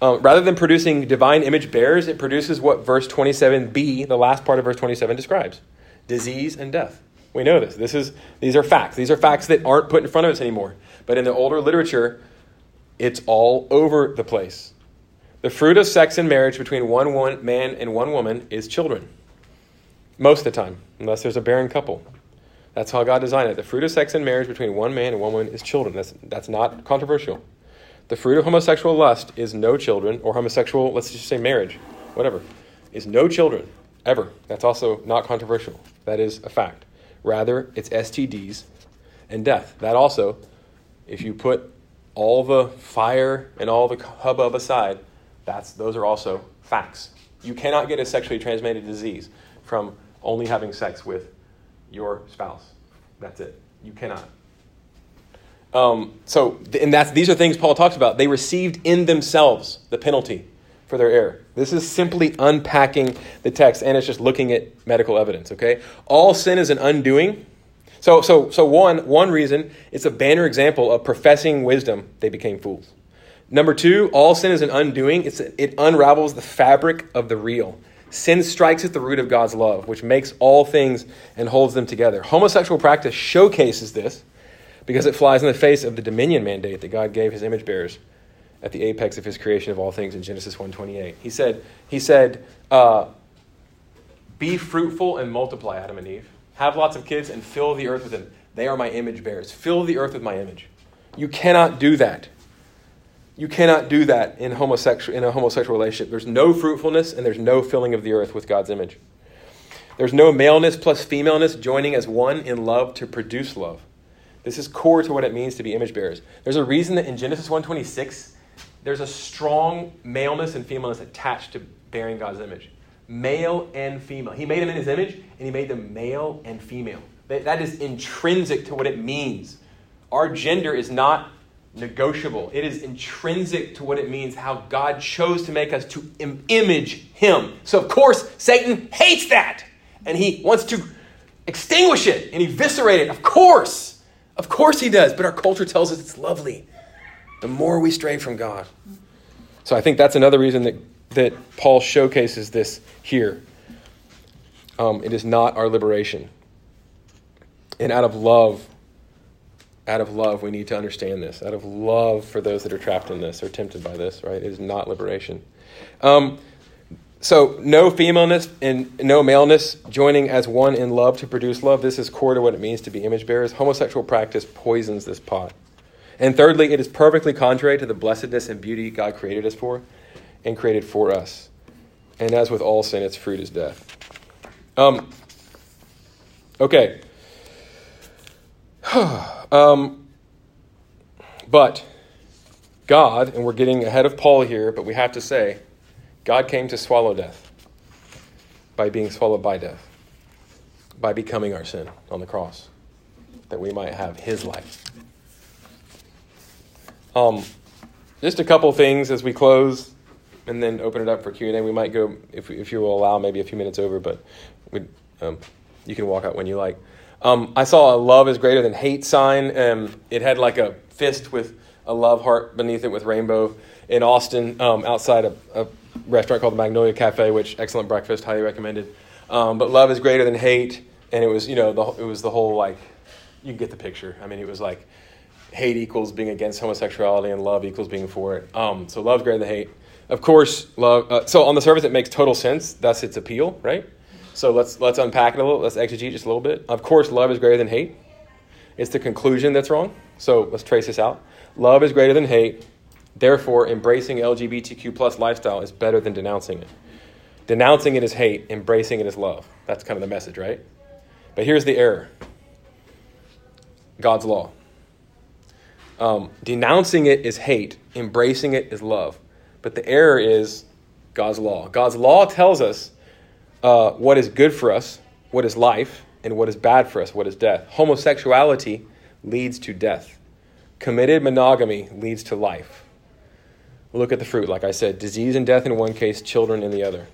Um, rather than producing divine image bearers, it produces what verse 27b, the last part of verse 27, describes disease and death. We know this. this is, these are facts. These are facts that aren't put in front of us anymore. But in the older literature, it's all over the place. The fruit of sex and marriage between one, one man and one woman is children. Most of the time, unless there's a barren couple. That's how God designed it. The fruit of sex and marriage between one man and one woman is children. That's, that's not controversial. The fruit of homosexual lust is no children, or homosexual, let's just say marriage, whatever, is no children, ever. That's also not controversial. That is a fact. Rather, it's STDs and death. That also, if you put all the fire and all the hubbub aside, that's, those are also facts. You cannot get a sexually transmitted disease from only having sex with your spouse. That's it. You cannot. Um, so, and that's these are things Paul talks about. They received in themselves the penalty for their error. This is simply unpacking the text, and it's just looking at medical evidence. Okay, all sin is an undoing. So, so, so one one reason it's a banner example of professing wisdom. They became fools. Number two, all sin is an undoing. It's, it unravels the fabric of the real. Sin strikes at the root of God's love, which makes all things and holds them together. Homosexual practice showcases this because it flies in the face of the dominion mandate that God gave his image bearers at the apex of his creation of all things in Genesis 1:28. He said, he said, uh, "Be fruitful and multiply, Adam and Eve. Have lots of kids and fill the earth with them. They are my image bearers. Fill the earth with my image. You cannot do that. You cannot do that in, homosexual, in a homosexual relationship. There's no fruitfulness and there's no filling of the earth with God's image. There's no maleness plus femaleness joining as one in love to produce love. This is core to what it means to be image bearers. There's a reason that in Genesis 1:26 there's a strong maleness and femaleness attached to bearing God's image. Male and female. He made them in his image and he made them male and female. That is intrinsic to what it means. Our gender is not negotiable. It is intrinsic to what it means how God chose to make us to Im- image Him. So, of course, Satan hates that and he wants to extinguish it and eviscerate it. Of course. Of course, he does. But our culture tells us it's lovely. The more we stray from God. So, I think that's another reason that, that Paul showcases this here. Um, it is not our liberation. And out of love, out of love, we need to understand this. Out of love for those that are trapped in this or tempted by this, right? It is not liberation. Um, so, no femaleness and no maleness joining as one in love to produce love. This is core to what it means to be image bearers. Homosexual practice poisons this pot. And thirdly, it is perfectly contrary to the blessedness and beauty God created us for and created for us. And as with all sin, its fruit is death. Um, okay. um, but God, and we're getting ahead of Paul here, but we have to say, God came to swallow death by being swallowed by death, by becoming our sin on the cross, that we might have his life. Um, just a couple things as we close and then open it up for Q&A. We might go, if, if you will allow, maybe a few minutes over, but we, um, you can walk out when you like. Um, I saw a love is greater than hate sign. and it had like a fist with a love heart beneath it with rainbow in Austin um, outside a, a, restaurant called the Magnolia Cafe, which excellent breakfast, highly recommended. Um, but love is greater than hate, and it was you know the, it was the whole like you get the picture. I mean, it was like hate equals being against homosexuality, and love equals being for it. Um, so love greater than hate. Of course, love. Uh, so on the surface, it makes total sense. That's its appeal, right? So let's let's unpack it a little. Let's exegete just a little bit. Of course, love is greater than hate. It's the conclusion that's wrong. So let's trace this out. Love is greater than hate. Therefore, embracing LGBTQ plus lifestyle is better than denouncing it. Denouncing it is hate, embracing it is love. That's kind of the message, right? But here's the error God's law. Um, denouncing it is hate, embracing it is love. But the error is God's law. God's law tells us uh, what is good for us, what is life, and what is bad for us, what is death. Homosexuality leads to death. Committed monogamy leads to life. Look at the fruit, like I said disease and death in one case, children in the other.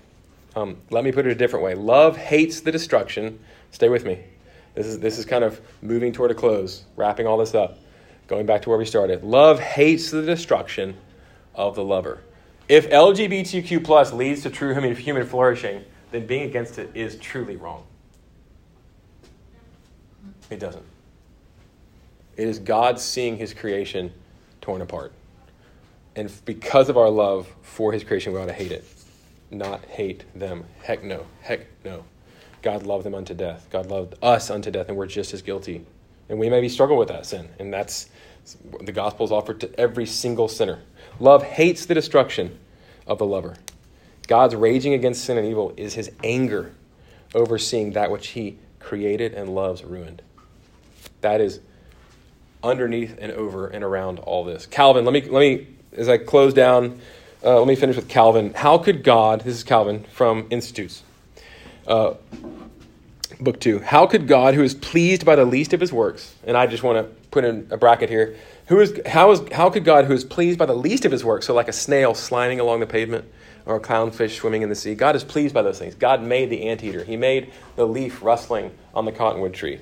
Um, let me put it a different way love hates the destruction. Stay with me. This is, this is kind of moving toward a close, wrapping all this up, going back to where we started. Love hates the destruction of the lover. If LGBTQ plus leads to true human, human flourishing, then being against it is truly wrong. It doesn't. It is God seeing his creation torn apart. And because of our love for his creation, we ought to hate it, not hate them. Heck no. Heck no. God loved them unto death. God loved us unto death, and we're just as guilty. And we maybe struggle with that sin. And that's the gospel is offered to every single sinner. Love hates the destruction of the lover. God's raging against sin and evil is his anger overseeing that which he created and loves ruined. That is underneath and over and around all this. Calvin, let me let me as I close down, uh, let me finish with Calvin. How could God? This is Calvin from Institutes, uh, book two. How could God, who is pleased by the least of His works, and I just want to put in a bracket here. Who is, how, is, how could God, who is pleased by the least of his works, so like a snail sliding along the pavement or a clownfish swimming in the sea, God is pleased by those things. God made the anteater, He made the leaf rustling on the cottonwood tree,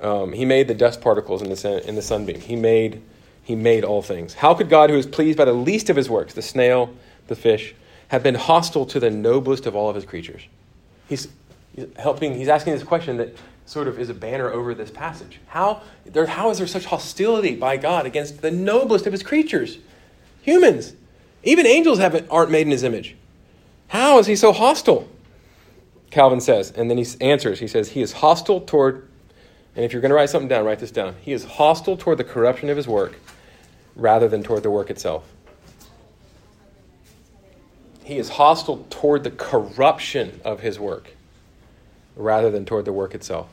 um, He made the dust particles in the, sun, in the sunbeam, he made, he made all things. How could God, who is pleased by the least of His works, the snail, the fish, have been hostile to the noblest of all of His creatures? He's, he's helping, he's asking this question that sort of is a banner over this passage. How, there, how is there such hostility by God against the noblest of his creatures? Humans. Even angels haven't, aren't made in his image. How is he so hostile? Calvin says, and then he answers. He says, He is hostile toward, and if you're going to write something down, write this down. He is hostile toward the corruption of his work rather than toward the work itself. He is hostile toward the corruption of his work rather than toward the work itself.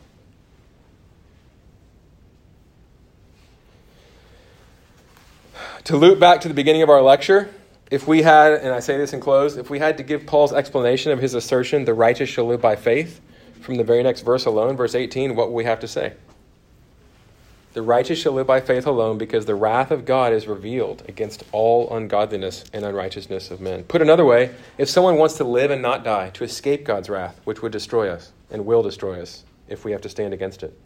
To loop back to the beginning of our lecture, if we had, and I say this in close, if we had to give Paul's explanation of his assertion, the righteous shall live by faith, from the very next verse alone, verse 18, what would we have to say? The righteous shall live by faith alone because the wrath of God is revealed against all ungodliness and unrighteousness of men. Put another way, if someone wants to live and not die, to escape God's wrath, which would destroy us and will destroy us if we have to stand against it,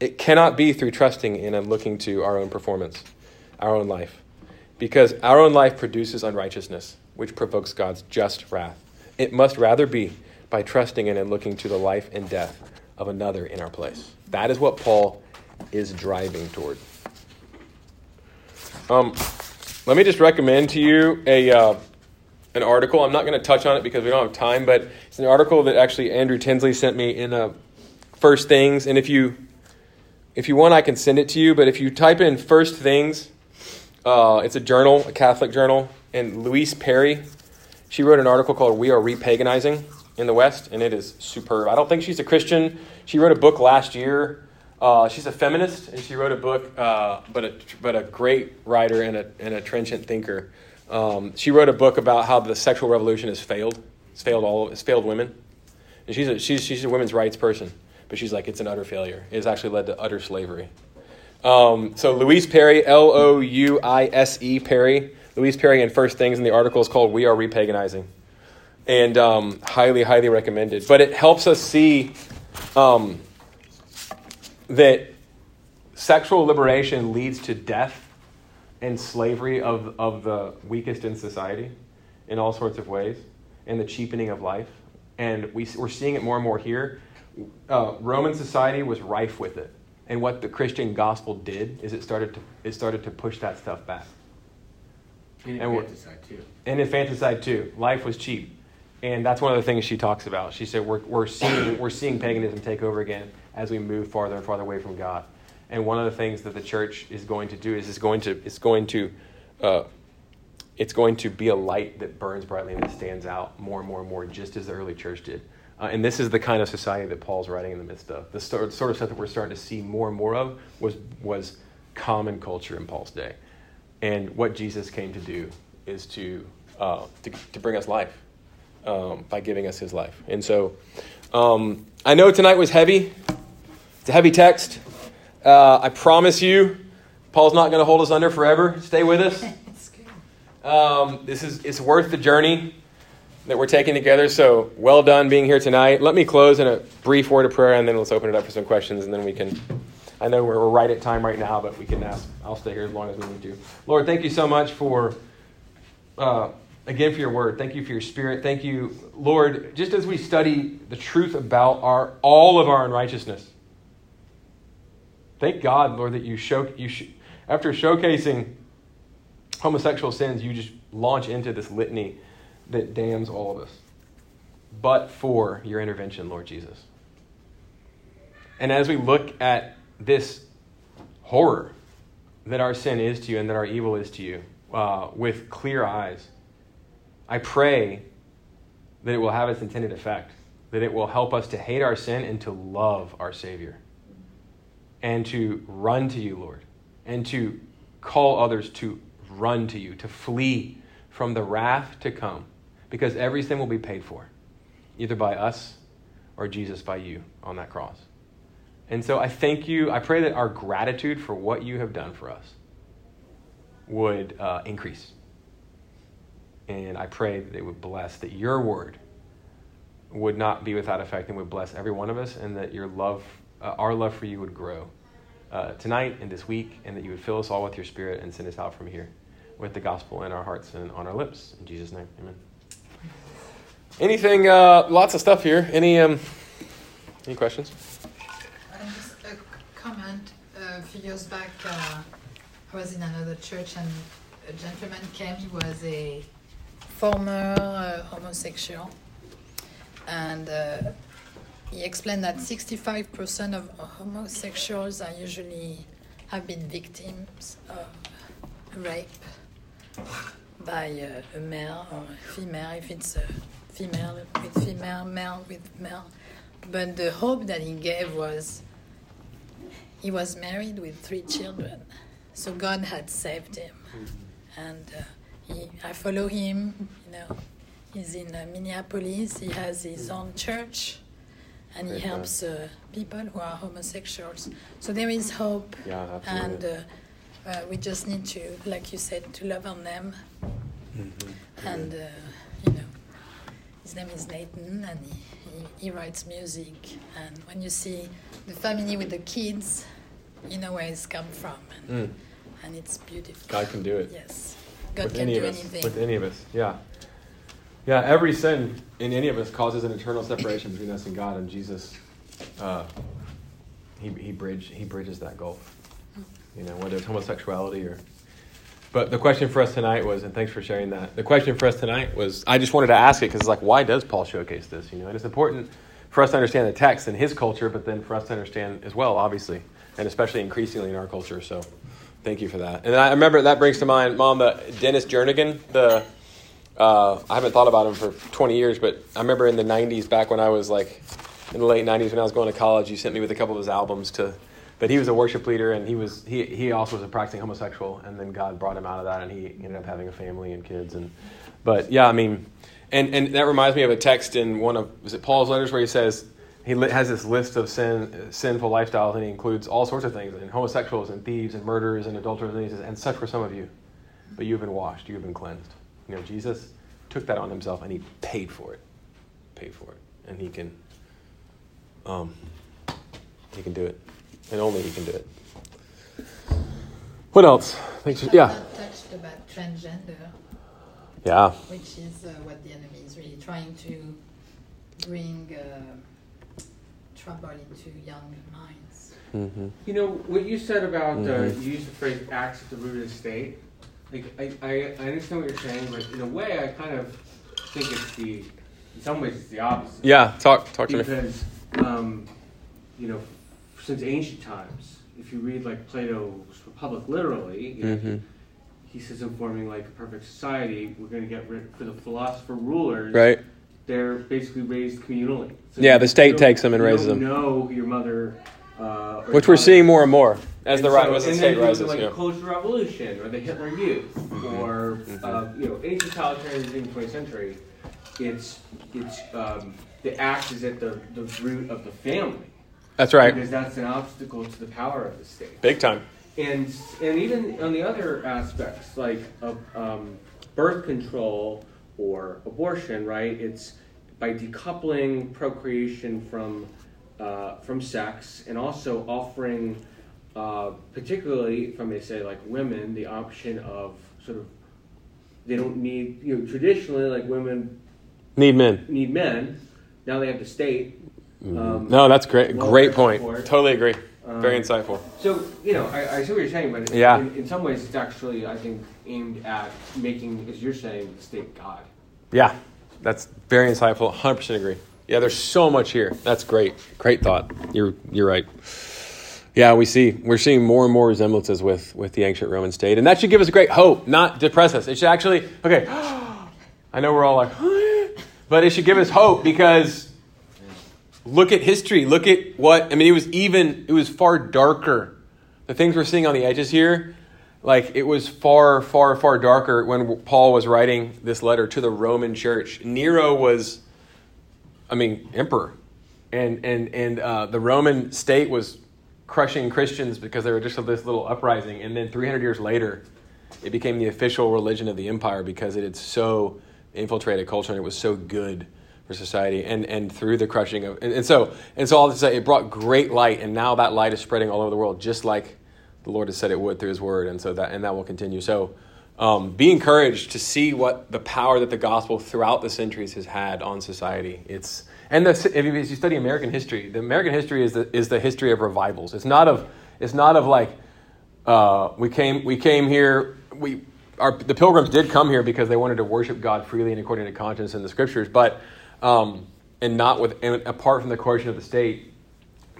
it cannot be through trusting in and looking to our own performance, our own life, because our own life produces unrighteousness, which provokes God's just wrath. It must rather be by trusting in and looking to the life and death of another in our place. That is what Paul is driving toward. Um, let me just recommend to you a uh, an article. I'm not going to touch on it because we don't have time, but it's an article that actually Andrew Tinsley sent me in uh, First Things. And if you if you want, I can send it to you. But if you type in First Things, uh, it's a journal, a Catholic journal, and Louise Perry, she wrote an article called "We Are Repaganizing in the West," and it is superb. I don't think she's a Christian. She wrote a book last year uh, she's a feminist, and she wrote a book, uh, but a but a great writer and a and a trenchant thinker. Um, she wrote a book about how the sexual revolution has failed. It's failed all. It's failed women. And she's a, she's she's a women's rights person, but she's like it's an utter failure. It has actually led to utter slavery. Um, so Louise Perry, L O U I S E Perry, Louise Perry, and First Things, in the article is called "We Are Repaganizing," and um, highly highly recommended. But it helps us see. Um, that sexual liberation leads to death and slavery of, of the weakest in society in all sorts of ways, and the cheapening of life. And we, we're seeing it more and more here. Uh, Roman society was rife with it. And what the Christian gospel did is it started to, it started to push that stuff back. And And infanticide too. And infanticide too. Life was cheap. And that's one of the things she talks about. She said we're, we're, seeing, we're seeing paganism take over again as we move farther and farther away from God. And one of the things that the church is going to do is it's going to, it's going to, uh, it's going to be a light that burns brightly and that stands out more and more and more, just as the early church did. Uh, and this is the kind of society that Paul's writing in the midst of. The sort, sort of stuff that we're starting to see more and more of was, was common culture in Paul's day. And what Jesus came to do is to, uh, to, to bring us life um, by giving us his life. And so um, I know tonight was heavy. It's a heavy text. Uh, I promise you, Paul's not going to hold us under forever. Stay with us. Um, this is it's worth the journey that we're taking together. So well done being here tonight. Let me close in a brief word of prayer, and then let's open it up for some questions, and then we can. I know we're, right at time right now, but we can ask. I'll stay here as long as we need to. Lord, thank you so much for. Uh, again for your word. Thank you for your spirit. Thank you, Lord, just as we study the truth about our all of our unrighteousness. Thank God, Lord, that you show you sh- after showcasing homosexual sins, you just launch into this litany that damns all of us. But for your intervention, Lord Jesus. And as we look at this horror that our sin is to you and that our evil is to you uh, with clear eyes, I pray that it will have its intended effect, that it will help us to hate our sin and to love our Savior, and to run to you, Lord, and to call others to run to you, to flee from the wrath to come, because every sin will be paid for, either by us or Jesus by you on that cross. And so I thank you. I pray that our gratitude for what you have done for us would uh, increase. And I pray that it would bless, that your word would not be without effect and would bless every one of us, and that your love, uh, our love for you would grow uh, tonight and this week, and that you would fill us all with your spirit and send us out from here with the gospel in our hearts and on our lips. In Jesus' name, amen. Anything, uh, lots of stuff here. Any, um, any questions? Just a comment. A few years back, uh, I was in another church and a gentleman came. He was a former uh, homosexual. And uh, he explained that 65% of homosexuals are usually have been victims of rape by uh, a male or a female, if it's a female with female, male with male. But the hope that he gave was he was married with three children, so God had saved him. And uh, he, I follow him, you know. He's in uh, Minneapolis, he has his own church, and he helps uh, people who are homosexuals. So there is hope, Yeah, and uh, uh, we just need to, like you said, to love on them. And, uh, you know, his name is Nathan, and he, he, he writes music. And when you see the family with the kids, you know where it's come from, and, Mm. and it's beautiful. God can do it. Yes, God with can any do of us. anything. With any of us, yeah. Yeah, every sin in any of us causes an eternal separation between us and God, and Jesus, uh, he he bridge he bridges that gulf. You know, whether it's homosexuality or. But the question for us tonight was, and thanks for sharing that. The question for us tonight was, I just wanted to ask it because it's like, why does Paul showcase this? You know, and it's important for us to understand the text and his culture, but then for us to understand as well, obviously, and especially increasingly in our culture. So, thank you for that. And I remember that brings to mind, Mom, the Dennis Jernigan, the uh, I haven't thought about him for 20 years, but I remember in the 90s, back when I was like in the late 90s when I was going to college, you sent me with a couple of his albums to. But he was a worship leader, and he was he he also was a practicing homosexual, and then God brought him out of that, and he ended up having a family and kids. And but yeah, I mean, and and that reminds me of a text in one of was it Paul's letters where he says he has this list of sin sinful lifestyles, and he includes all sorts of things, and homosexuals and thieves and murderers and adulterers, and he says, and such were some of you, but you have been washed, you have been cleansed. You know, Jesus took that on himself and he paid for it. Paid for it. And he can um he can do it. And only he can do it. What else? Thanks. Have Yeah. not touched about transgender, Yeah. which is uh, what the enemy is really trying to bring uh, trouble into young minds. Mm-hmm. You know, what you said about, uh, Mhm. you used the phrase acts at the root of the state. Like, I, I, I understand what you're saying, but in a way, I kind of think it's the, in some ways, it's the opposite. Yeah, talk talk to me. Because, um, you know, since ancient times, if you read like Plato's Republic literally, you know, Mhm. he says in forming like a perfect society, we're going to get rid for the philosopher rulers. Right? They're basically raised communally. So Yeah, the state takes them and you raises don't them. Know your mother. Uh, Which we're seeing more and more as the And right so- as the state then you look rises. like Yeah. the Cultural Revolution or the Hitler Youth or Mhm. uh, you know any totalitarianism in the 20th century, it's it's um, the act is at the, the root of the family That's right. because that's an obstacle to the power of the state. Big time. And and even on the other aspects like of um, birth control or abortion, right? It's by decoupling procreation from uh, from sex and also offering, uh, particularly if I may say, like women, the option of sort of they don't need you know traditionally like women Need men. need men. Now they have the state. Um, No, that's great. Great point. support. Totally agree. Um, Very insightful. So you know, I, I see what you're saying, but Yeah. in, in some ways, it's actually I think aimed at making, as you're saying, the state God. Yeah, that's very insightful. 100% agree. Yeah, there's so much here. That's great. Great thought. You're you're right. Yeah, we see we're seeing more and more resemblances with with the ancient Roman state, and that should give us great hope, not depress us. It should actually okay. I know we're all like, but it should give us hope because look at history. Look at what I mean. It was even it was far darker. The things we're seeing on the edges here, like it was far, far, far darker when Paul was writing this letter to the Roman church. Nero was, I mean, emperor, and and and uh, the Roman state was crushing Christians because they were just this little uprising, and then 300 years later, it became the official religion of the empire because it had so infiltrated culture and it was so good for society and, and through the crushing of and, and so and so all say it brought great light and now that light is spreading all over the world just like the Lord has said it would through his word and so that and that will continue. So um, be encouraged to see what the power that the gospel throughout the centuries has had on society. It's and the, if you, if you study American history the American history is the, is the history of revivals. It's not of it's not of like uh, we came we came here we our, the pilgrims did come here because they wanted to worship God freely and according to conscience in the scriptures, but um, and not with and apart from the coercion of the state.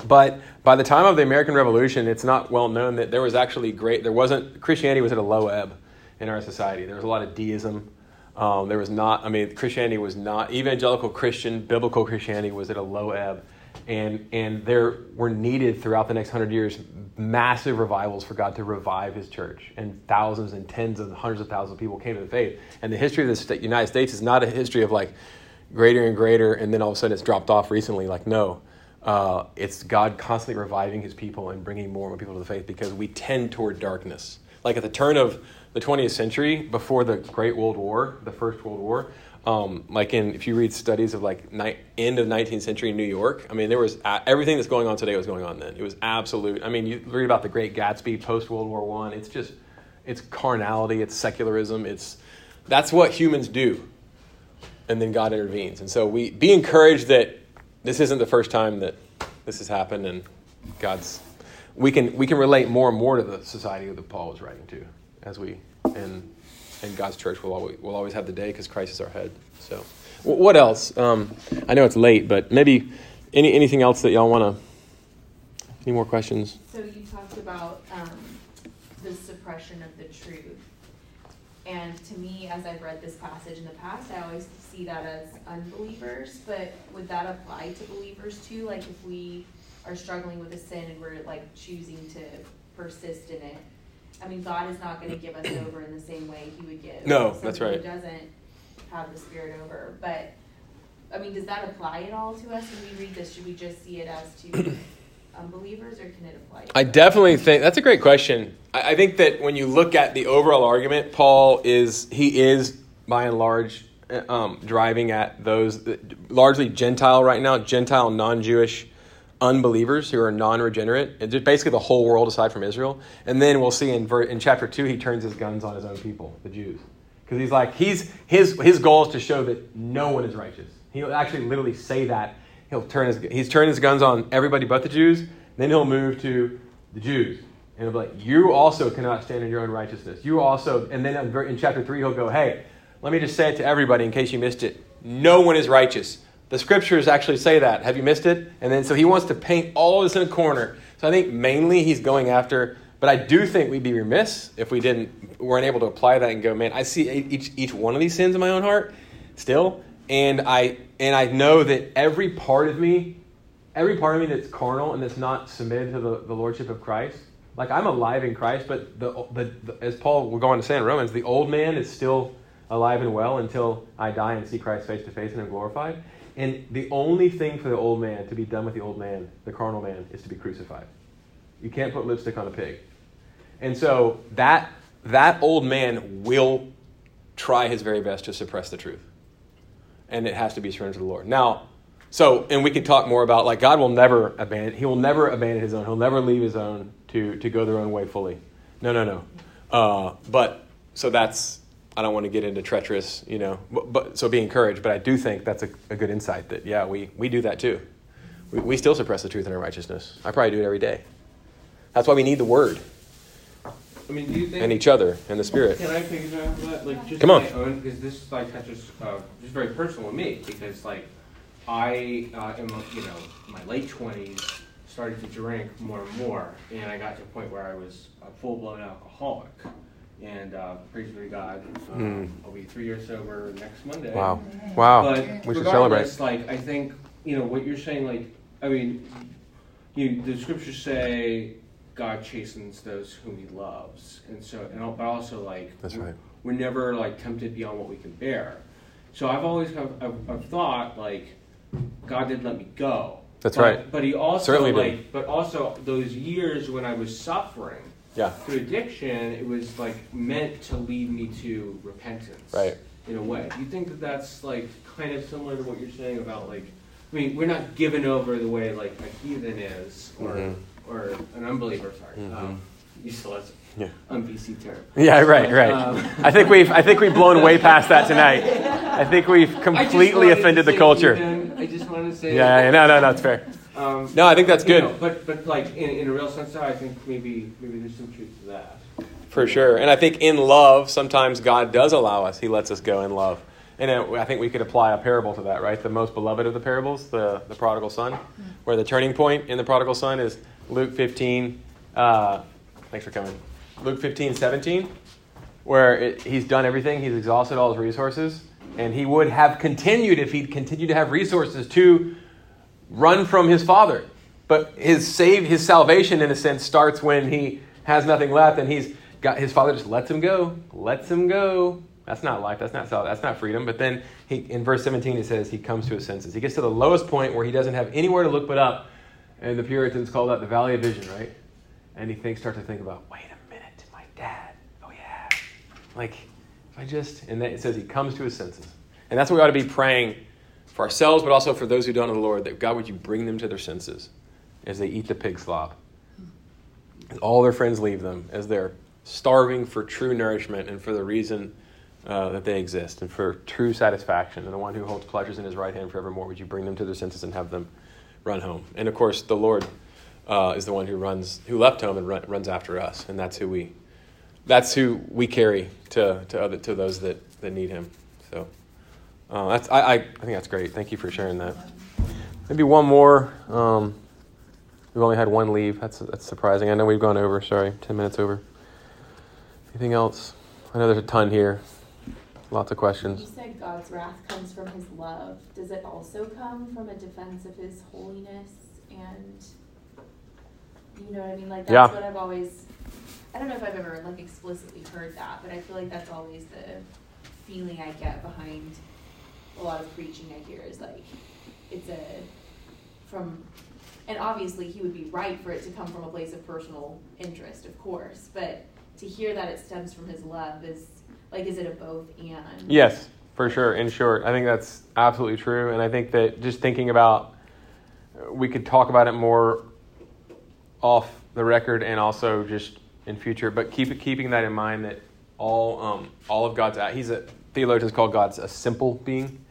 But by the time of the American Revolution, it's not well known that there was actually great. There wasn't Christianity was at a low ebb in our society. There was a lot of deism. Um, there was not. I mean, Christianity was not evangelical Christian. Biblical Christianity was at a low ebb, and and there were needed throughout the next hundred years massive revivals for God to revive His church, and thousands and tens of hundreds of thousands of people came to the faith. And the history of the United States is not a history of like greater and greater, and then all of a sudden it's dropped off recently. Like no, uh, it's God constantly reviving His people and bringing more and more people to the faith because we tend toward darkness. Like at the turn of the 20th century, before the Great World War, the First World War, um, like in if you read studies of like ni- end of 19th century in New York, I mean there was uh, everything that's going on today was going on then. It was absolute. I mean you read about the Great Gatsby post World War One. It's just it's carnality, it's secularism, it's that's what humans do, and then God intervenes. And so we be encouraged that this isn't the first time that this has happened, and God's we can we can relate more and more to the society that Paul was writing to as we and and God's church will always will always have the day because Christ is our head. So, what else? Um, I know it's late, but maybe any anything else that y'all want to? Any more questions? So you talked about um, the suppression of the truth, and to me, as I've read this passage in the past, I always see that as unbelievers. But would that apply to believers too? Like if we are struggling with a sin and we're like choosing to persist in it, I mean, God is not going to give us over in the same way He would give. No, that's right. Who doesn't have the Spirit over, but I mean, does that apply at all to us when we read this? Should we just see it as to Um, unbelievers, or can it apply? I definitely think that's a great question. I, I think that when you look at the overall argument, Paul is he is by and large uh, um, driving at those uh, largely Gentile right now, Gentile non-Jewish unbelievers who are non-regenerate, and just basically the whole world aside from Israel. And then we'll see in, ver- in chapter two, he turns his guns on his own people, the Jews, because he's like he's his his goal is to show that no one is righteous. He'll actually literally say that he'll turn his he's turned his guns on everybody but the Jews. Then he'll move to the Jews. And he'll be like, you also cannot stand in your own righteousness. You also, and then in chapter 3, he'll go, hey, let me just say it to everybody in case you missed it. No one is righteous. The scriptures actually say that. Have you missed it? And then so he wants to paint all of this in a corner. So I think mainly he's going after, but I do think we'd be remiss if we didn't weren't able to apply that and go, man, I see each each one of these sins in my own heart still, and I and I know that every part of me, every part of me that's carnal and that's not submitted to the, the lordship of Christ, like I'm alive in Christ, but the, the, the as Paul will go on to say in Romans, the old man is still alive and well until I die and see Christ face to face and am glorified. And the only thing for the old man to be done with the old man, the carnal man, is to be crucified. You can't put lipstick on a pig. And so that that old man will try his very best to suppress the truth. And it has to be surrendered to the Lord. Now, so and we can talk more about like God will never abandon he will never abandon his own. He'll never leave his own to to go their own way fully. No, no, no. Uh, but so that's I don't want to get into treacherous, you know, but, but, so be encouraged. But I do think that's a, a good insight that yeah, we we do that too. We, we still suppress the truth in our righteousness. I probably do it every day. That's why we need the word. I mean, do you think and each other and the Spirit. Can I piggyback that? Like, just Come on. my own, because this like touches uh, just very personal with me because like I uh, am you know my late twenties started to drink more and more, and I got to a point where I was a full blown alcoholic. And uh, praise be to God, um, I'll be three years sober next Monday. Wow, wow, But we should regardless, celebrate. Like I think you know what you're saying. Like I mean, you the scriptures say God chastens those whom He loves, and so and but also like That's right. we're never like tempted beyond what we can bear. So I've always have I've, I've thought like God didn't let me go. That's But- right. But he also Certainly like, did. but also those years when I was suffering Yeah. through addiction, it was like meant to lead me to repentance. Right. In a way, do you think that that's like kind of similar to what you're saying about like, I mean, we're not given over the way like a heathen is, or Mhm. Or an unbeliever. Sorry, Mhm. um, you still has Yeah. un PC term. Yeah, right, right. Um, I think we've I think we've blown way past that tonight. I think we've completely offended the culture. heathen. I just wanted to say. Yeah, yeah, no, no, no, it's fair. Um, No, I think that's good. know, but but like in, in a real sense, though, I think maybe maybe there's some truth to that. For sure. And I think in love, sometimes God does allow us. He lets us go in love. And I think we could apply a parable to that, right? The most beloved of the parables, the, the prodigal son, where the turning point in the prodigal son is Luke 15. Uh, thanks for coming. Luke 15, 17, where it, he's done everything. He's exhausted all his resources. And he would have continued if he'd continued to have resources to run from his father. But his save, his salvation, in a sense, starts when he has nothing left, and he's got his father just lets him go, lets him go. That's not life. That's not that's not freedom. But then he, in verse 17, it says he comes to his senses. He gets to the lowest point where he doesn't have anywhere to look but up, and the Puritans call that the valley of vision, right? And he thinks, starts to think about, wait a minute, my dad. Oh yeah, like if I just, and then it says he comes to his senses, and that's what we ought to be praying for ourselves, but also for those who don't know the Lord, that God would you bring them to their senses as they eat the pig slop. And all their friends leave them as they're starving for true nourishment and for the reason uh, that they exist and for true satisfaction. And the one who holds pleasures in his right hand forevermore, would you bring them to their senses and have them run home? And of course, the Lord uh, is the one who runs, who left home and run, runs after us, and that's who we, that's who we carry to to other to those that that need Him. So. Uh, that's, I, I, I think that's great. Thank you for sharing that. Maybe one more. Um, we've only had one leave. That's, that's surprising. I know we've gone over. Sorry, 10 minutes over. Anything else? I know there's a ton here. Lots of questions. You said God's wrath comes from his love. Does it also come from a defense of his holiness and you know what I mean? Like that's Yeah. what I've always I don't know if I've ever like explicitly heard that, but I feel like that's always the feeling I get behind a lot of preaching I hear is like it's a from and obviously he would be right for it to come from a place of personal interest, of course, but to hear that it stems from his love is like is it a both and? Yes, for sure. In short, I think that's absolutely true. And I think that just thinking about, we could talk about it more off the record and also just in future. But keep keeping that in mind that all um, all of God's he's a theologians call God's a simple being,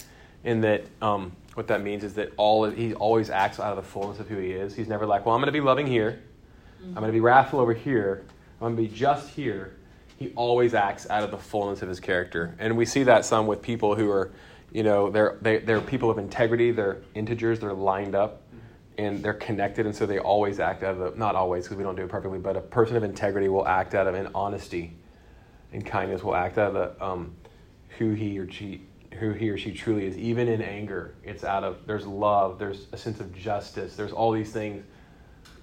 in that um, what that means is that all he always acts out of the fullness of who he is. He's never like, well, I'm going to be loving here, I'm going to be wrathful over here, I'm going to be just here. He always acts out of the fullness of his character, and we see that some with people who are, you know, they're they, they're people of integrity, they're integers, they're lined up and they're connected, and so they always act out of the, not always because we don't do it perfectly, but a person of integrity will act out of an honesty and kindness will act out of the, um, who he or she who he or she truly is. Even in anger, it's out of there's love, there's a sense of justice, there's all these things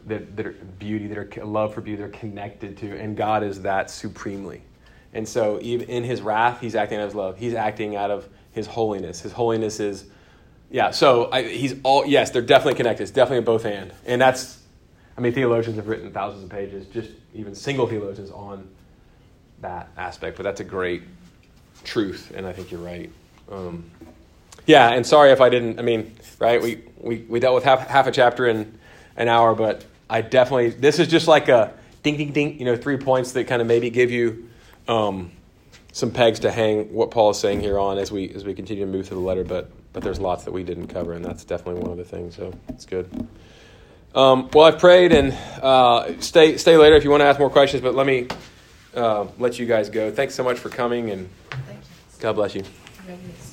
that that are beauty, that are love for beauty, they're connected to, and God is that supremely. And so, even in His wrath, He's acting out of love. He's acting out of His holiness. His holiness is yeah, so I, he's all yes, they're definitely connected. It's definitely a both and, and that's. I mean, theologians have written thousands of pages, just even single theologians on that aspect. But that's a great truth, and I think you're right. Um, yeah, and sorry if I didn't. I mean, right? We we, we dealt with half half a chapter in an hour, but I definitely this is just like a ding ding ding. You know, three points that kind of maybe give you. Um, some pegs to hang what Paul is saying here on as we as we continue to move through the letter, but but there's lots that we didn't cover, and that's definitely one of the things. So it's good. Um, well, I've prayed, and uh, stay stay later if you want to ask more questions. But let me uh, let you guys go. Thanks so much for coming, and Thank you. God bless you. Very nice to-